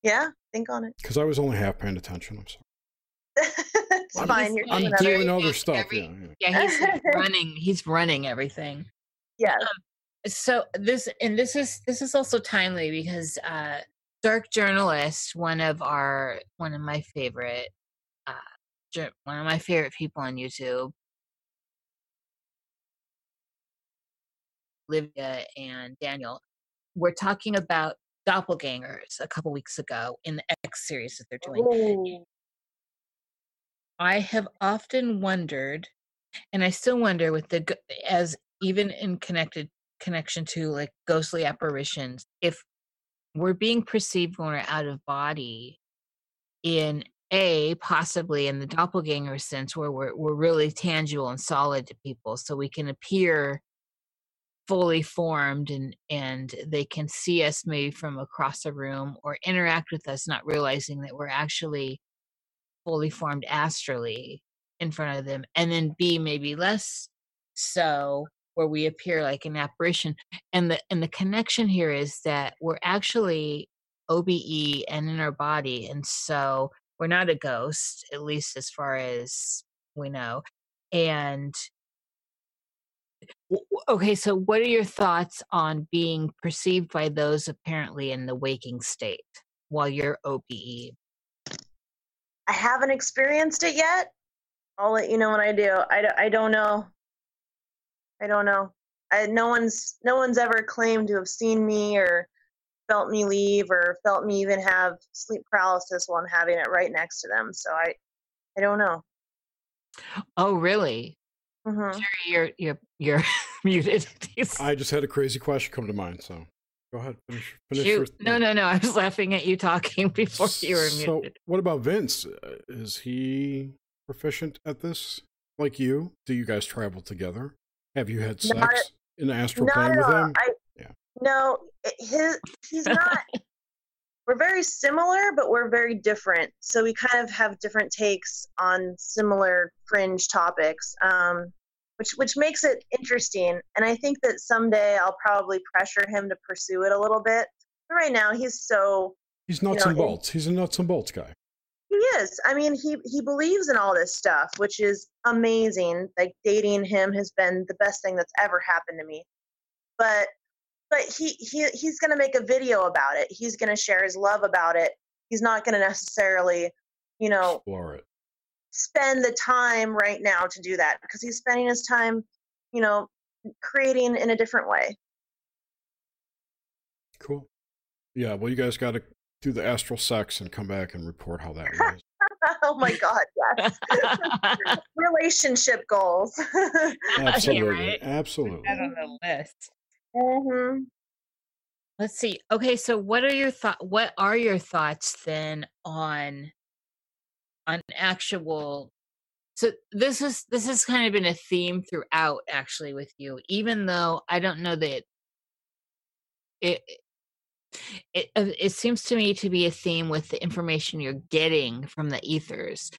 Yeah, think on it. Because I was only half paying attention. I'm sorry. it's I'm fine. just- You're I'm doing I'm another- doing other stuff. every- yeah, yeah. Yeah, he's like, running. He's running everything. Yes. so this and this is this is also timely because uh dark journalist one of our one of my favorite jour- one of my favorite people on youtube olivia and daniel we're talking about doppelgangers a couple weeks ago in the X series that they're doing. Ooh. I have often wondered, and I still wonder with the as even in connected connection to like ghostly apparitions, if we're being perceived when we're out of body in a possibly in the doppelganger sense where we're we're really tangible and solid to people so we can appear fully formed and and they can see us maybe from across a room or interact with us not realizing that we're actually fully formed astrally in front of them and then b maybe less so where we appear like an apparition and the and the connection here is that we're actually obe and in our body and so we're not a ghost at least as far as we know and w- w- okay so what are your thoughts on being perceived by those apparently in the waking state while you're E? obe I haven't experienced it yet. I'll let you know when I do. I, I don't know. I don't know. I, no one's no one's ever claimed to have seen me or felt me leave or felt me even have sleep paralysis while I'm having it right next to them. So I I don't know. oh really hmm you're you're you're muted I just had a crazy question come to mind, so go ahead. Finish. finish your Shoot. No, no, no. I was laughing at you talking before you were So, muted. what about Vince? Uh, Is he proficient at this, like you? Do you guys travel together? Have you had Not sex in the astral plane with all. him? I Yeah. No. it- His he's not. we're very similar, but we're very different. So we kind of have different takes on similar fringe topics, um, which which makes it interesting. And I think that someday I'll probably pressure him to pursue it a little bit. But right now, he's so He's nuts know, and bolts. He's a nuts and bolts guy. he is. I mean, he he believes in all this stuff, which is amazing. Like dating him has been the best thing that's ever happened to me. But but he he he's going to make a video about it. He's going to share his love about it. He's not going to necessarily, you know, Explore it. spend the time right now to do that because he's spending his time, you know, creating in a different way. Cool. Yeah. Well, you guys got to do the astral sex and come back and report how that was. oh my god, yes. Relationship goals. Absolutely. right? Absolutely. That on the list. Hmm Let's see. Okay, so what are your thought? What are your thoughts then on on actual? So this is this has kind of been a theme throughout, actually, with you. Even though I don't know that it it it seems to me to be a theme with the information you're getting from the ethers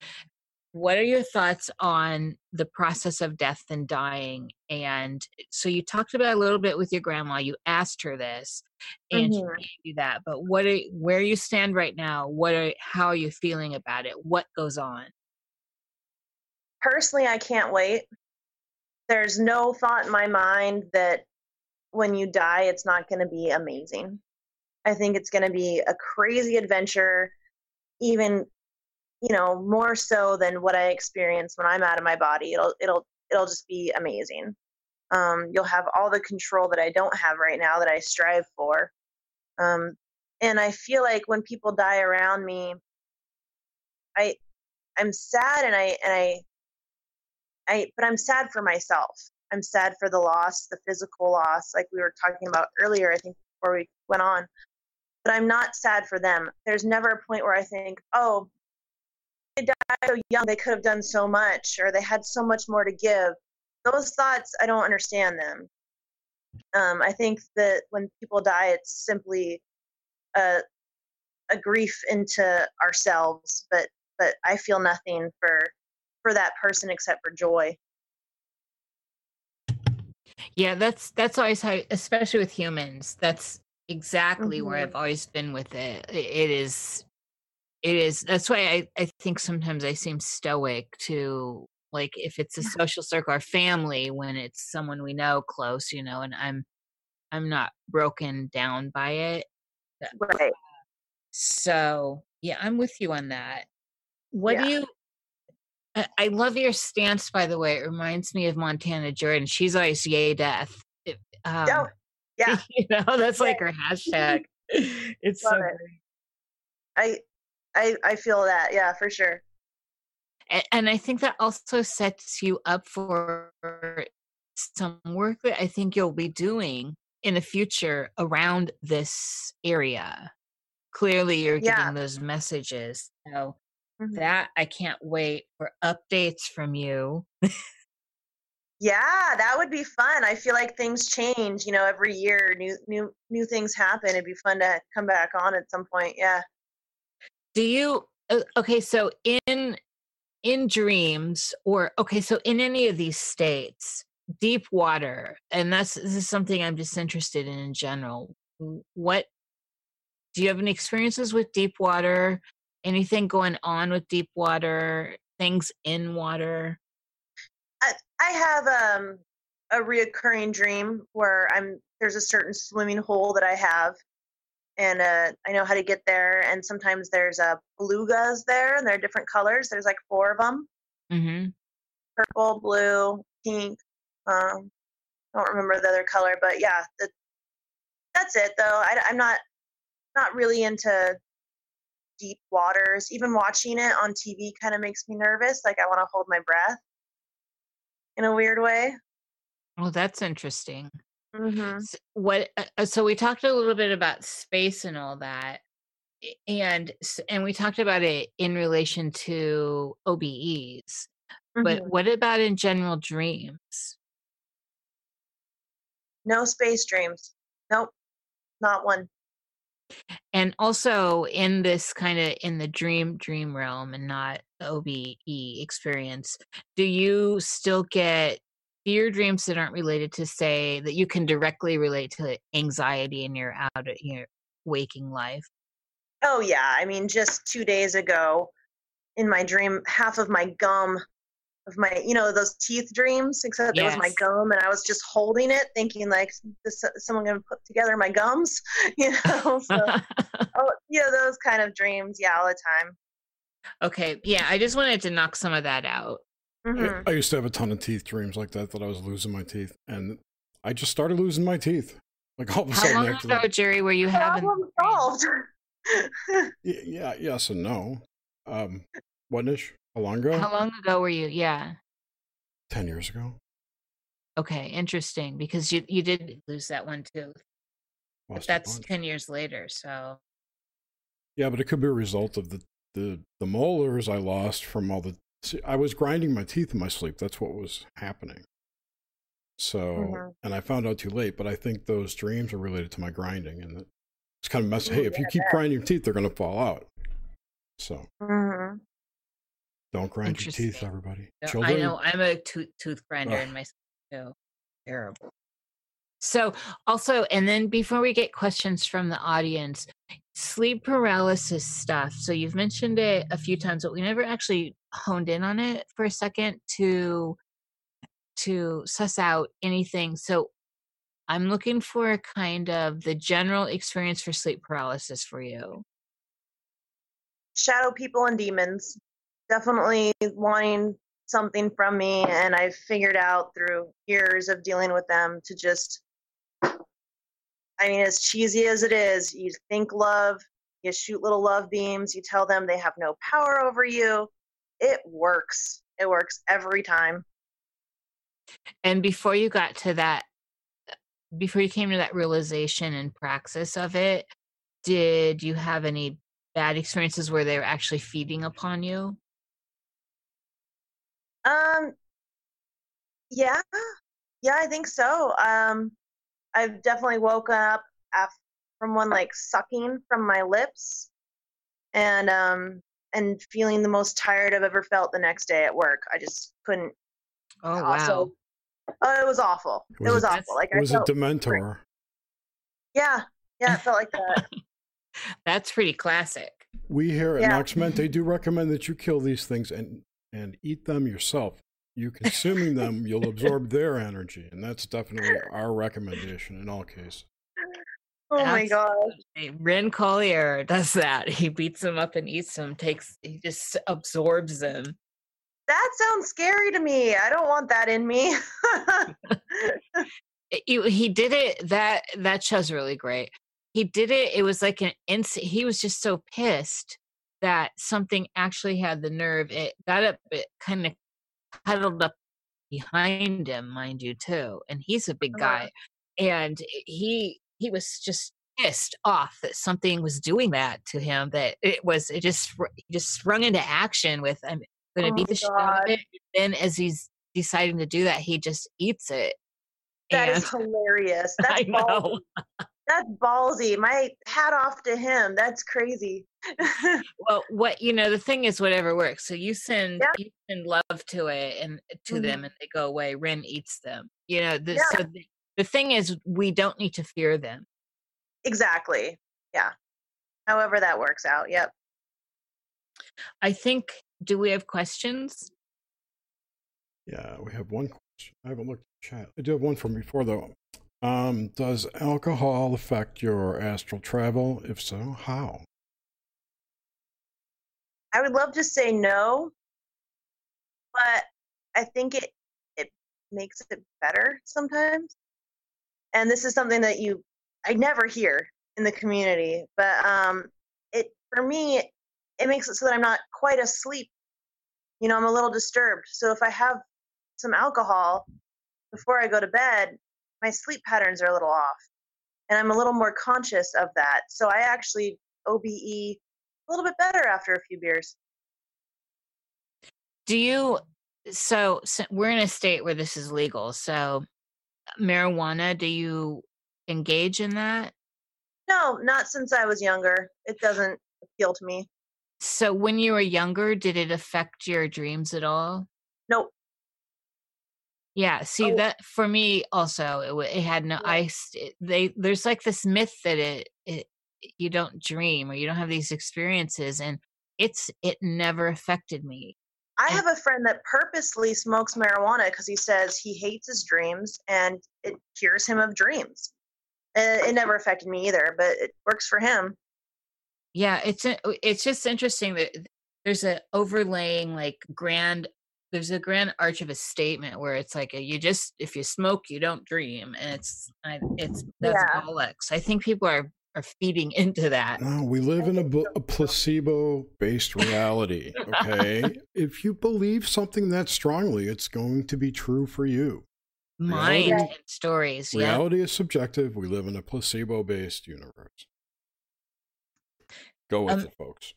what are your thoughts on the process of death and dying? And so you talked about a little bit with your grandma you asked her this and she Mhm. gave you that but what are where you stand right now what are how are you feeling about it? What goes on? Personally i can't wait. There's no thought in my mind that when you die it's not going to be amazing. I think it's going to be a crazy adventure even you know more so than what i experience when i'm out of my body it'll it'll it'll just be amazing um, you'll have all the control that i don't have right now that i strive for um, and i feel like when people die around me i i'm sad and i and i I but I'm sad for myself. I'm sad for the loss, the physical loss, like we were talking about earlier, I think before we went on. But I'm not sad for them. There's never a point where I think, oh, they died so young, they could have done so much, or they had so much more to give. Those thoughts, I don't understand them. Um, I think that when people die, it's simply a a grief into ourselves, but but I feel nothing for for that person except for joy. yeah that's that's always how especially with humans that's exactly where Mhm. i've always been with it it is it is that's why i i think sometimes i seem stoic to like if it's a social circle or family when it's someone we know close you know and i'm i'm not broken down by it Right. so yeah i'm with you on that what Yeah. do you I, I love your stance by the way it reminds me of montana jordan she's always yay death It- um, Oh, yeah. you know that's like her hashtag it's Love so it. I I I feel that. Yeah, for sure. A- and I think that also sets you up for some work that I think you'll be doing in the future around this area. Clearly, you're Yeah. getting those messages. So Mhm. that I can't wait for updates from you. Yeah, that would be fun. I feel like things change, you know, every year new new new things happen. It'd be fun to come back on at some point. Yeah. Do you uh, okay? So in in dreams, or okay, so in any of these states, deep water, and that's this is something I'm just interested in in general. What do you have any experiences with deep water? Anything going on with deep water? Things in water? I, I have um a reoccurring dream where I'm there's a certain swimming hole that I have and uh, I know how to get there and sometimes there's uh, belugas there and they're different colors. There's like four of them. Mm-hmm. Purple, blue, pink. Um I don't remember the other color, but yeah, the, that's it though. I, I'm not not really into deep waters. Even watching it on TV kind of makes me nervous. Like I want to hold my breath in a weird way. Well, that's interesting. Mm-hmm. S- what uh, uh, so we talked a little bit about space and all that and and we talked about it in relation to OBEs but Mm-hmm. what about in general dreams No space dreams. Nope, not one. and also in this kind of in the dream dream realm and not OBE experience do you still get fear dreams that aren't related to say that you can directly relate to anxiety in your out of your waking life Oh yeah, I mean, just two days ago, in my dream, half of my gum, of my, you know, those teeth dreams, except it was my gum, and I was just holding it, thinking like, is uh, someone gonna put together my gums? You know, so oh, you know, those kind of dreams, yeah, all the time. okay yeah i just wanted to knock some of that out Mhm. I, I used to have a ton of teeth dreams like that, that I was losing my teeth. And I just started losing my teeth. Like all of a sudden, How sudden, long after ago, that. Jerry, were you having? Problem solved. Yeah, yes and no. Um, what ish? How long ago? How long ago were you? Yeah. 10 years ago. Okay, interesting. Because you you did lose that one too. But Lost a that's ten years later. So Yeah, but it could be a result of the, the, the molars I lost from all the. See, I was grinding my teeth in my sleep. That's what was happening. So, Mhm. and I found out too late, but I think those dreams are related to my grinding. And it- it's kind of messy. Hey, if you keep grinding your teeth, they're going to fall out. So Mhm. don't grind your teeth, everybody. no, I know I'm a tooth tooth grinder Ugh. in my sleep too. Terrible. So also, and then before we get questions from the audience, sleep paralysis stuff. So you've mentioned it a few times, but we never actually honed in on it for a second to to suss out anything. So I'm looking for a kind of the general experience for sleep paralysis for you. shadow people and demons definitely wanting something from me and i figured out through years of dealing with them to just i mean as cheesy as it is you think love you shoot little love beams you tell them they have no power over you it works it works every time And before you got to that, before you came to that realization and praxis of it, did you have any bad experiences where they were actually feeding upon you? Um, yeah, yeah, I think so. Um, I've definitely woken up af- from one like sucking from my lips, and um, and feeling the most tired I've ever felt the next day at work. I just couldn't. Oh ah, Also- wow. Oh, it was awful. Was it was it- awful. Like it was I a felt, Dementor. yeah, yeah, it felt like that. That's pretty classic. We here at Yeah. Nox Mente do recommend that you kill these things and and eat them yourself. You consuming them, you'll absorb their energy, and that's definitely our recommendation in all cases. Oh my god. Ren Collier does that. He beats them up and eats them, takes he just absorbs them. That sounds scary to me. I don't want that in me. It- he did it that that show's really great he did it. It was like an instant. He was just so pissed that something actually had the nerve. It got up, it kind of huddled up behind him, mind you, too. And he's a big Uh-huh. guy, and he he was just pissed off that something was doing that to him. That it was it just just sprung into action with I'm going to Oh beat the shit out of it. Then as he's deciding to do that, he just eats it. That and is hilarious. That's I know. ballsy. That's ballsy. My hat off to him. That's crazy. well what you know the thing is whatever works so you send Yeah. you send love to it and to Mhm. them and they go away ren eats them you know the, Yeah. so the, the thing is we don't need to fear them exactly. Yeah. However that works out. Yep. i think do we have questions Yeah, we have one question. I haven't looked at chat. I do have one from before though. Um, does alcohol affect your astral travel? If so, how? I would love to say no, but I think it it makes it better sometimes. And this is something that you I never hear in the community, but um it for me it makes it so that I'm not quite asleep. You know, I'm a little disturbed. So if I have some alcohol before I go to bed, my sleep patterns are a little off. And I'm a little more conscious of that. So I actually OBE a little bit better after a few beers. do you so, so we're in a state where this is legal so marijuana do you engage in that No, not since I was younger. It doesn't appeal to me. so when you were younger did it affect your dreams at all Nope. Yeah, see Oh. that for me also it, it had no Yeah. I st- they there's like this myth that it it you don't dream or you don't have these experiences and it's it never affected me. I have a friend that purposely smokes marijuana because he says he hates his dreams and it cures him of dreams. Uh, it never affected me either, but it works for him. Yeah, it's it's just interesting that there's a overlaying like grand there's a grand arch of a statement where it's like a, you just if you smoke you don't dream and it's it's that's Yeah. bollocks. I think people are are feeding into that. No, we live in a, a placebo-based reality. Okay, if you believe something that strongly, it's going to be true for you. Mind Reality- and stories. Yeah. Reality is subjective. We live in a placebo-based universe. Go with Um, it, folks.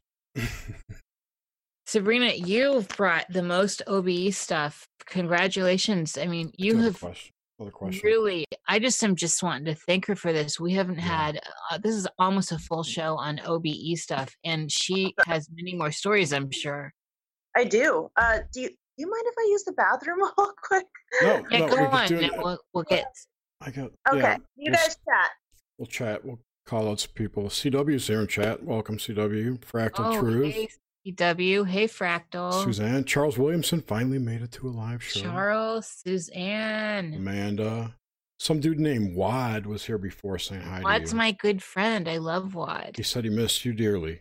Sabrina, you've brought the most OBE stuff. Congratulations. I mean, you Another have question. Another question. really, I just am just wanting to thank her for this. We haven't Yeah. had, uh, this is almost a full show on OBE stuff, and she has many more stories, I'm sure. I do. Uh, do you, do you mind if I use the bathroom real quick? No, Yeah, no, go we on. do it. We'll, we'll get, I got. Okay. Yeah, you we'll guys chat. We'll chat. We'll call out some people. CW's here in chat. Welcome, CW. Fractal oh, Truth. hey, CW. Hey, Fractal. Suzanne. Charles Williamson finally made it to a live show. Charles, Suzanne. Amanda. Some dude named Wad was here before saying hi Wad's my good friend. I love Wad. He said he missed you dearly.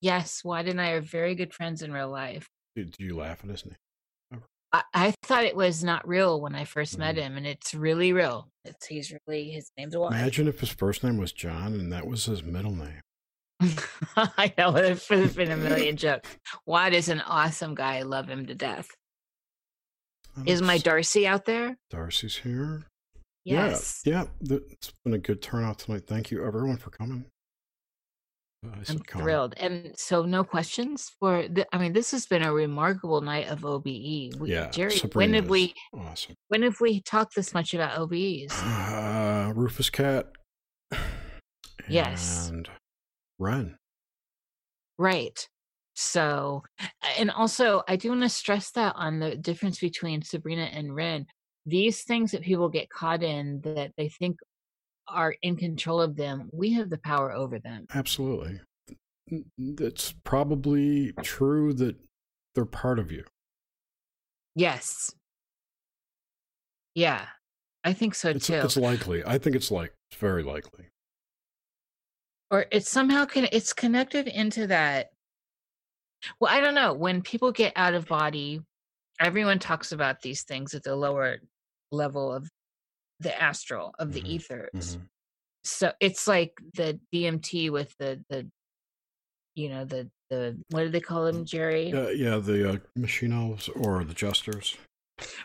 Yes, Wad and I are very good friends in real life. Did, you laugh at his name? I, I thought it was not real when I 1st met Mhm. him, and it's really real. It's he's really his name's Wad. Imagine if his first name was John and that was his middle name. I know there's been a million jokes. Wad is an awesome guy. I love him to death. Oh, Is my Darcy out there? Darcy's here? Yes. Yeah, yeah. It's been a good turnout tonight. Thank you, everyone, for coming. Uh, I I'm come. thrilled. And so, no questions for. The, I mean, this has been a remarkable night of OBE. We, Yeah, Jerry. when did we? Awesome. When have we talked this much about OBEs? Uh, Rufus Cat. Yes. And Ren. Right. So, and also, I do want to stress that on the difference between Sabrina and Ren. These things that people get caught in that they think are in control of them, we have the power over them. Absolutely. It's probably true that they're part of you. Yes. Yeah, I think so It's, too. it's likely. I think it's like it's very likely. Or it's somehow con- it's connected into that well i don't know when people get out of body everyone talks about these things at the lower level of the astral of the Mhm, ethers Mhm. so it's like the DMT with the the you know the the what do they call them, Jerry? Uh, yeah, the uh, machine elves or the jesters.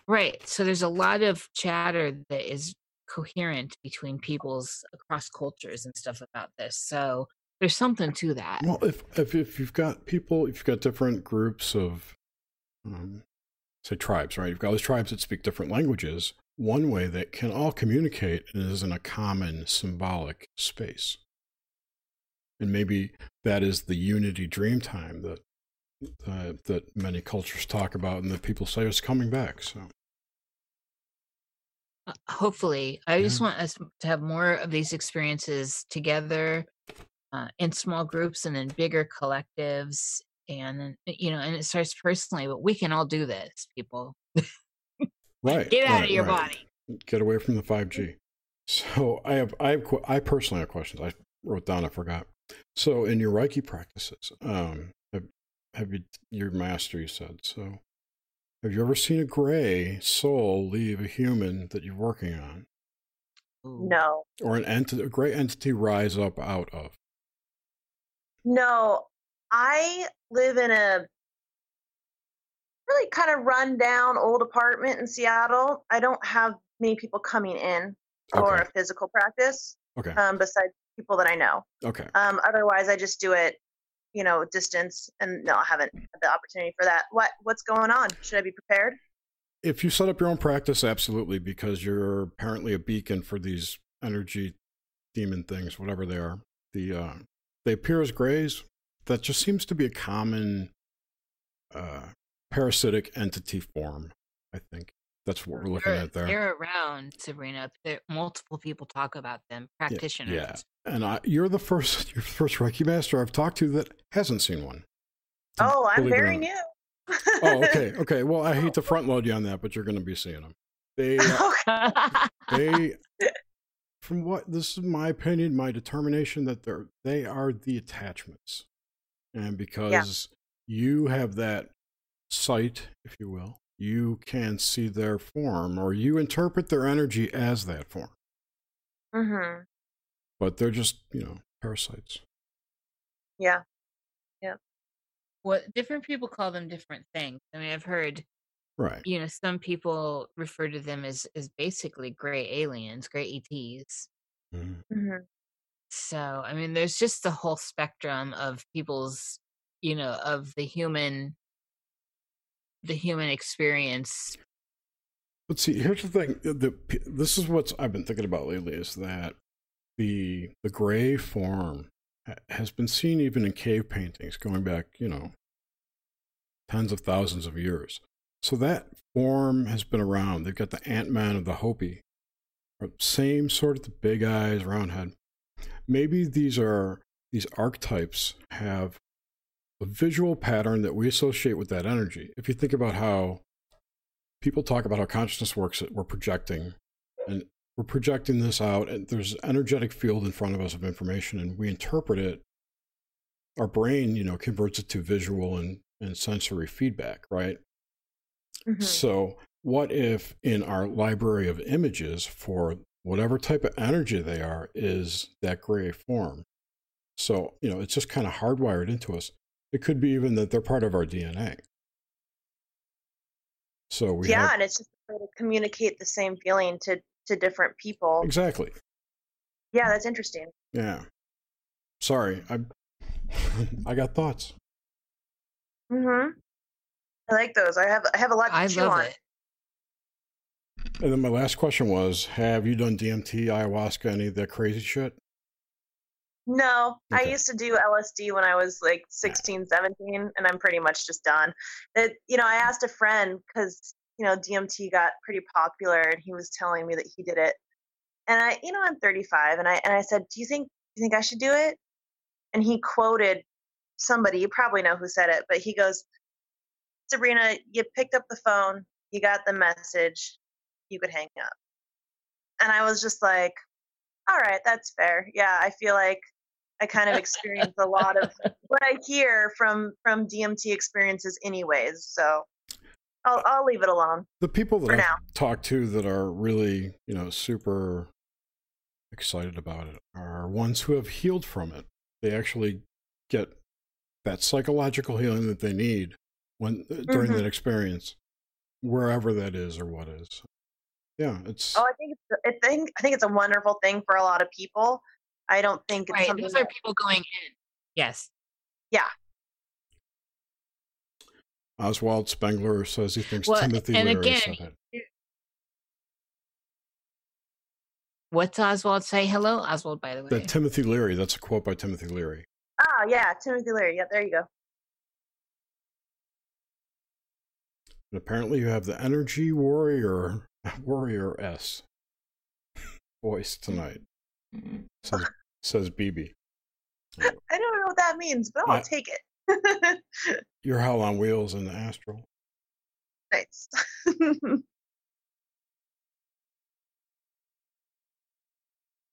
Right. So there's a lot of chatter that is coherent between peoples across cultures and stuff about this. So there's something to that. Well, if if, if you've got people, if you've got different groups of, um, say tribes, right? You've got those tribes that speak different languages. One way that can all communicate is in a common symbolic space, and maybe that is the unity dream time that uh, that many cultures talk about, and that people say is coming back. So hopefully i just want us to have more of these experiences together uh, in small groups and in bigger collectives and you know and it starts personally but we can all do this people right, get out right, of your right. body get away from the 5G. So I have, I have, I personally have questions. I wrote down, I forgot. So in your Reiki practices, um, have, have you, your master, you said, so have you ever seen a gray soul leave a human that you're working on No, or an entity, a gray entity rise up out of? no. I live in a really kind of run down old apartment in Seattle. I don't have many people coming in for Okay. a physical practice Okay. um, besides people that I know. Okay. Um, otherwise, I just do it, you know, distance. And no, I haven't had the opportunity for that. What What's going on? Should I be prepared? If you set up your own practice, absolutely, because you're apparently a beacon for these energy demon things, whatever they are. The uh, they appear as grays. That just seems to be a common uh, parasitic entity form. I think that's what we're looking they're, at there. they're around sabrina there, multiple people talk about them practitioners Yeah, and I, you're the first, you're the first Reiki master I've talked to that hasn't seen one. to Oh, I'm believe it very new. Oh, okay, okay. Well, I hate to front load you on that, but you're going to be seeing them. They, uh, they from what this is my opinion my determination that they're they are the attachments and because you have that sight if you will you can see their form or you interpret their energy as that form. Hmm but they're just you know parasites. Yeah. Yeah. What different people call them different things. I mean i've heard right. you know some people refer to them as as basically gray aliens gray ets Mhm. hmm so i mean there's just the whole spectrum of people's you know of the human the human experience. But see here's the thing uh, the, the this is what i've been thinking about lately is that the the gray form has been seen even in cave paintings going back you know tens of thousands of years. So that form has been around. They've got the ant-man of the hopi uh, same sort of the big eyes round head. Maybe these are these archetypes have a visual pattern that we associate with that energy. If you think about how people talk about how consciousness works that we're projecting and we're projecting this out and there's an energetic field in front of us of information and we interpret it. Our brain you know converts it to visual and, and sensory feedback right? Hmm so what if in our library of images for whatever type of energy they are is that gray form? So you know it's just kind of hardwired into us it could be even that they're part of our dna so we yeah, have and it's just a way to communicate the same feeling to to different people. exactly Yeah, that's interesting. Yeah. Sorry, I I got thoughts. hmm I like those. I have I have a lot to i chew love on. it And then my last question was, have you done DMT, ayahuasca, any of that crazy shit? No, I used to do LSD when I was like 16, 17, and I'm pretty much just done. It, you know, I asked a friend because, you know, DMT got pretty popular and he was telling me that he did it. And I, you know, I'm 35 and I, and I said, do you think, do you think I should do it? And he quoted somebody, you probably know who said it, but he goes, Sabrina, you picked up the phone, you got the message, you could hang up. And I was just like, all right, that's fair. Yeah, I feel like I kind of experience a lot of what I hear from from DMT experiences, anyways. So I'll I'll leave it alone. The people that now. talked to that are really, you know, super excited about it are ones who have healed from it. They actually get that psychological healing that they need when uh, during Mhm. that experience, wherever that is or what is. Yeah, it's Oh, I think it's, I think I think it's a wonderful thing for a lot of people. I don't think it's Right. something. Those are people going in. Yes. Yeah oswald Spengler says he thinks Well, Timothy and Leary again, said it. What's Oswald say? Hello, Oswald, by the way. That Timothy Leary, that's a quote by Timothy Leary. Ah, yeah, Timothy Leary. Yeah, there you go. And apparently you have the energy warrior warrior S voice tonight. Says says BB. I don't know what that means, but I'll I- take it. You're hell on wheels in the astral. nice.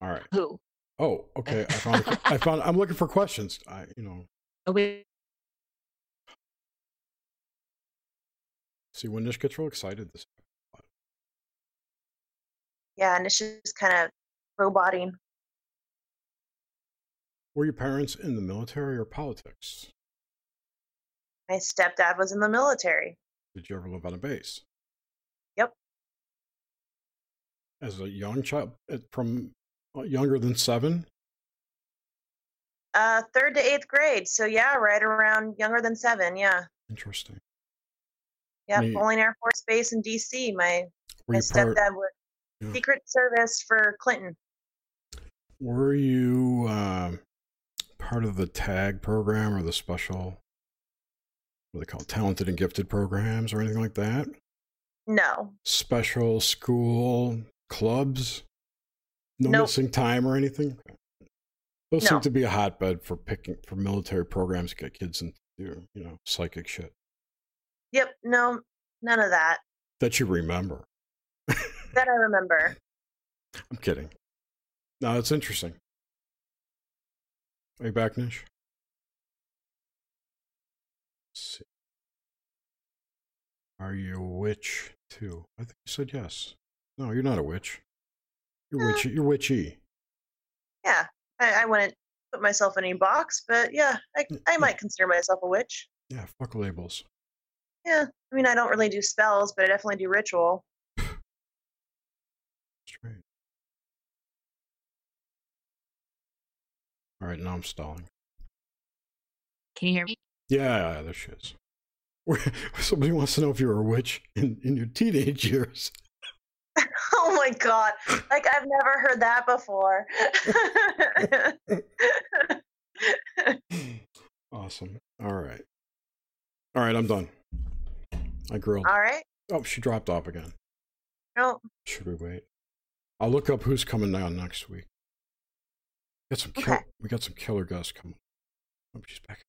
All right. Who? Oh, okay. I found I found I'm looking for questions. I you know, Oh, wait. see when Nish gets real excited this yeah, and it's just kind of roboting. were your parents in the military or politics? My stepdad was in the military. Did you ever live on a base? Yep. As a young child, uh, from uh, younger than seven, Uh, third to eighth grade. So yeah, right around younger than seven. Yeah. interesting. Yeah. Bolling Air Force Base in D.C. My my you part? stepdad was Yeah. Secret Service for Clinton. Were you um, part of the TAG program or the special? What do they call it, talented and gifted programs or anything like that? No, Special school clubs? No Nope. missing time or anything? Those No. seem to be a hotbed for picking for military programs to get kids into you know psychic shit yep, no, none of that that you remember. That I remember. I'm kidding. No, it's interesting. Are you back, Nish? Are you a witch too? I think you said yes. No, you're not a witch. You're Uh. witchy. You're witchy. Yeah, I, I wouldn't put myself in any box, but yeah, I, Mm, I might consider myself a witch. Yeah, fuck labels. Yeah, I mean, I don't really do spells, but I definitely do ritual. Straight. All right, now I'm stalling. Can you hear me? Yeah, yeah, there she is. Somebody wants to know if you're a witch in, in your teenage years. Oh my god, like I've never heard that before. Awesome. All right. All right, I'm done. I grilled. All right. Oh, she dropped off again. Oh, Should we wait? I'll look up who's coming down next week. Got some kill- Okay. we got some killer guests coming. Oh, she's back.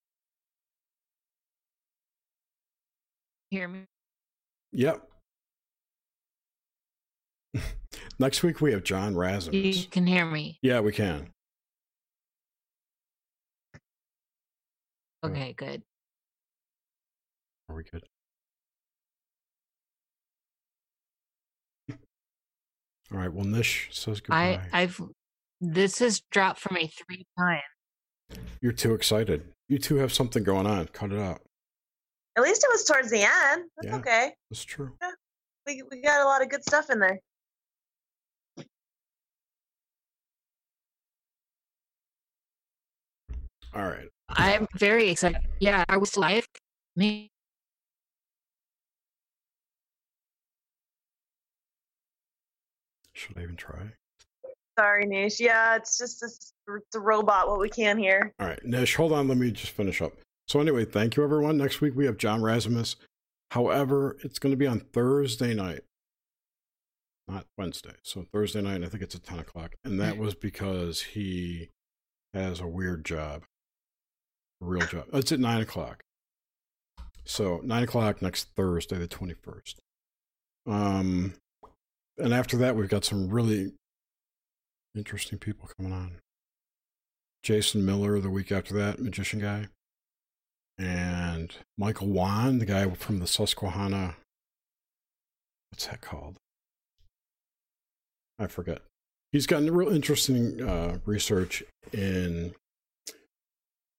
Hear me? Yep. next week we have John You can hear me. Yeah, we can. Okay, good. Are we good? All right. Well, Nish says goodbye. I I've this has dropped for me three times. You're too excited. You two have something going on. Cut it out. at least it was towards the end. That's Yeah. okay. That's true. We we got a lot of good stuff in there. All right. I'm very excited. Yeah, I was live. Me. Should I even try? Sorry, Nish. Yeah, it's just this, robot. What we can hear. All right, Nish, hold on. Let me just finish up. So, anyway, thank you, everyone. Next week we have John Rasmus. However, it's going to be on Thursday night, not Wednesday. So, Thursday night, I think it's at 10 o'clock. And that was because he has a weird job, a real job. It's at 9 o'clock. So, 9 o'clock next Thursday, the 21st. Um, and after that, we've got some really interesting people coming on. Jason Miller the week after that, magician guy. And Michael Wan, the guy from the Susquehanna. What's that called? I forget. he's gotten real interesting uh, research in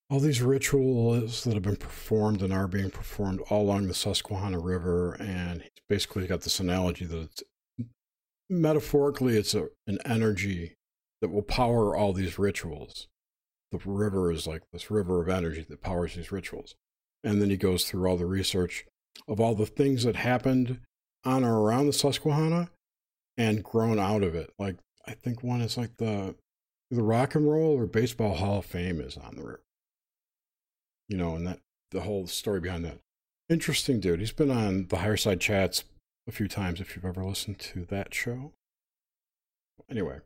all these rituals that have been performed and are being performed all along the Susquehanna River, and he's basically got this analogy that it's metaphorically it's a, an energy that will power all these rituals. The river is like this river of energy that powers these rituals. And then he goes through all the research of all the things that happened on or around the Susquehanna and grown out of it. Like I think one is like the the Rock and Roll or Baseball Hall of Fame is on the river. You know, and that the whole story behind that. Interesting dude. He's been on the Higher Side Chats a few times if you've ever listened to that show. Anyway,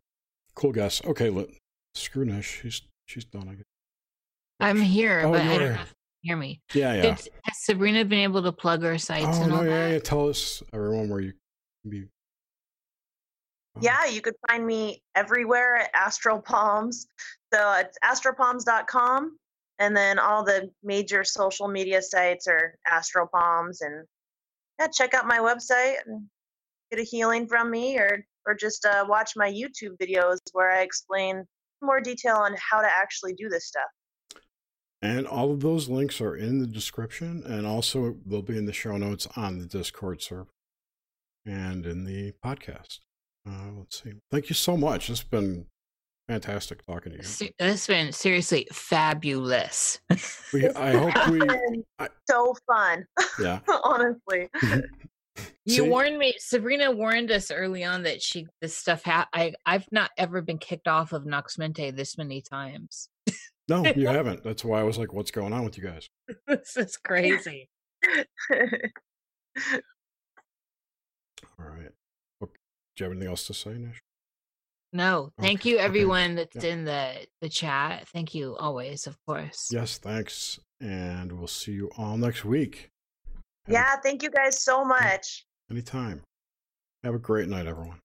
cool guess. Okay, let, screw Nish. She's she's done. I guess. I'm here, Oh, but I you're- don't know if you hear me. Yeah, yeah. Did, has Sabrina been able to plug her sites Oh and no, all yeah, that? yeah. Tell us everyone where you can be. Oh, Yeah, you could find me everywhere at Astral Palms. So it's astralpalms.com. And then all the major social media sites are Astral Palms. And yeah, check out my website and get a healing from me or, or just uh, watch my YouTube videos where I explain more detail on how to actually do this stuff. And all of those links are in the description, and also they'll be in the show notes on the Discord server and in the podcast. Uh, let's see. Thank you so much. It's been fantastic talking to you. Se- It's been seriously fabulous. We, I hope we, I- so fun, yeah. honestly. You See? warned me. Sabrina warned us early on that she this stuff. Ha- I I've not ever been kicked off of Noxmente this many times. No, you haven't. That's why I was like, what's going on with you guys? this is crazy. All right. Well, do you have anything else to say, Nish? No, thank Okay, you okay. everyone that's Yeah. in the the chat. Thank you always, of course. Yes, thanks. And we'll see you all next week. Yeah, thank you guys so much. Anytime. Have a great night, everyone.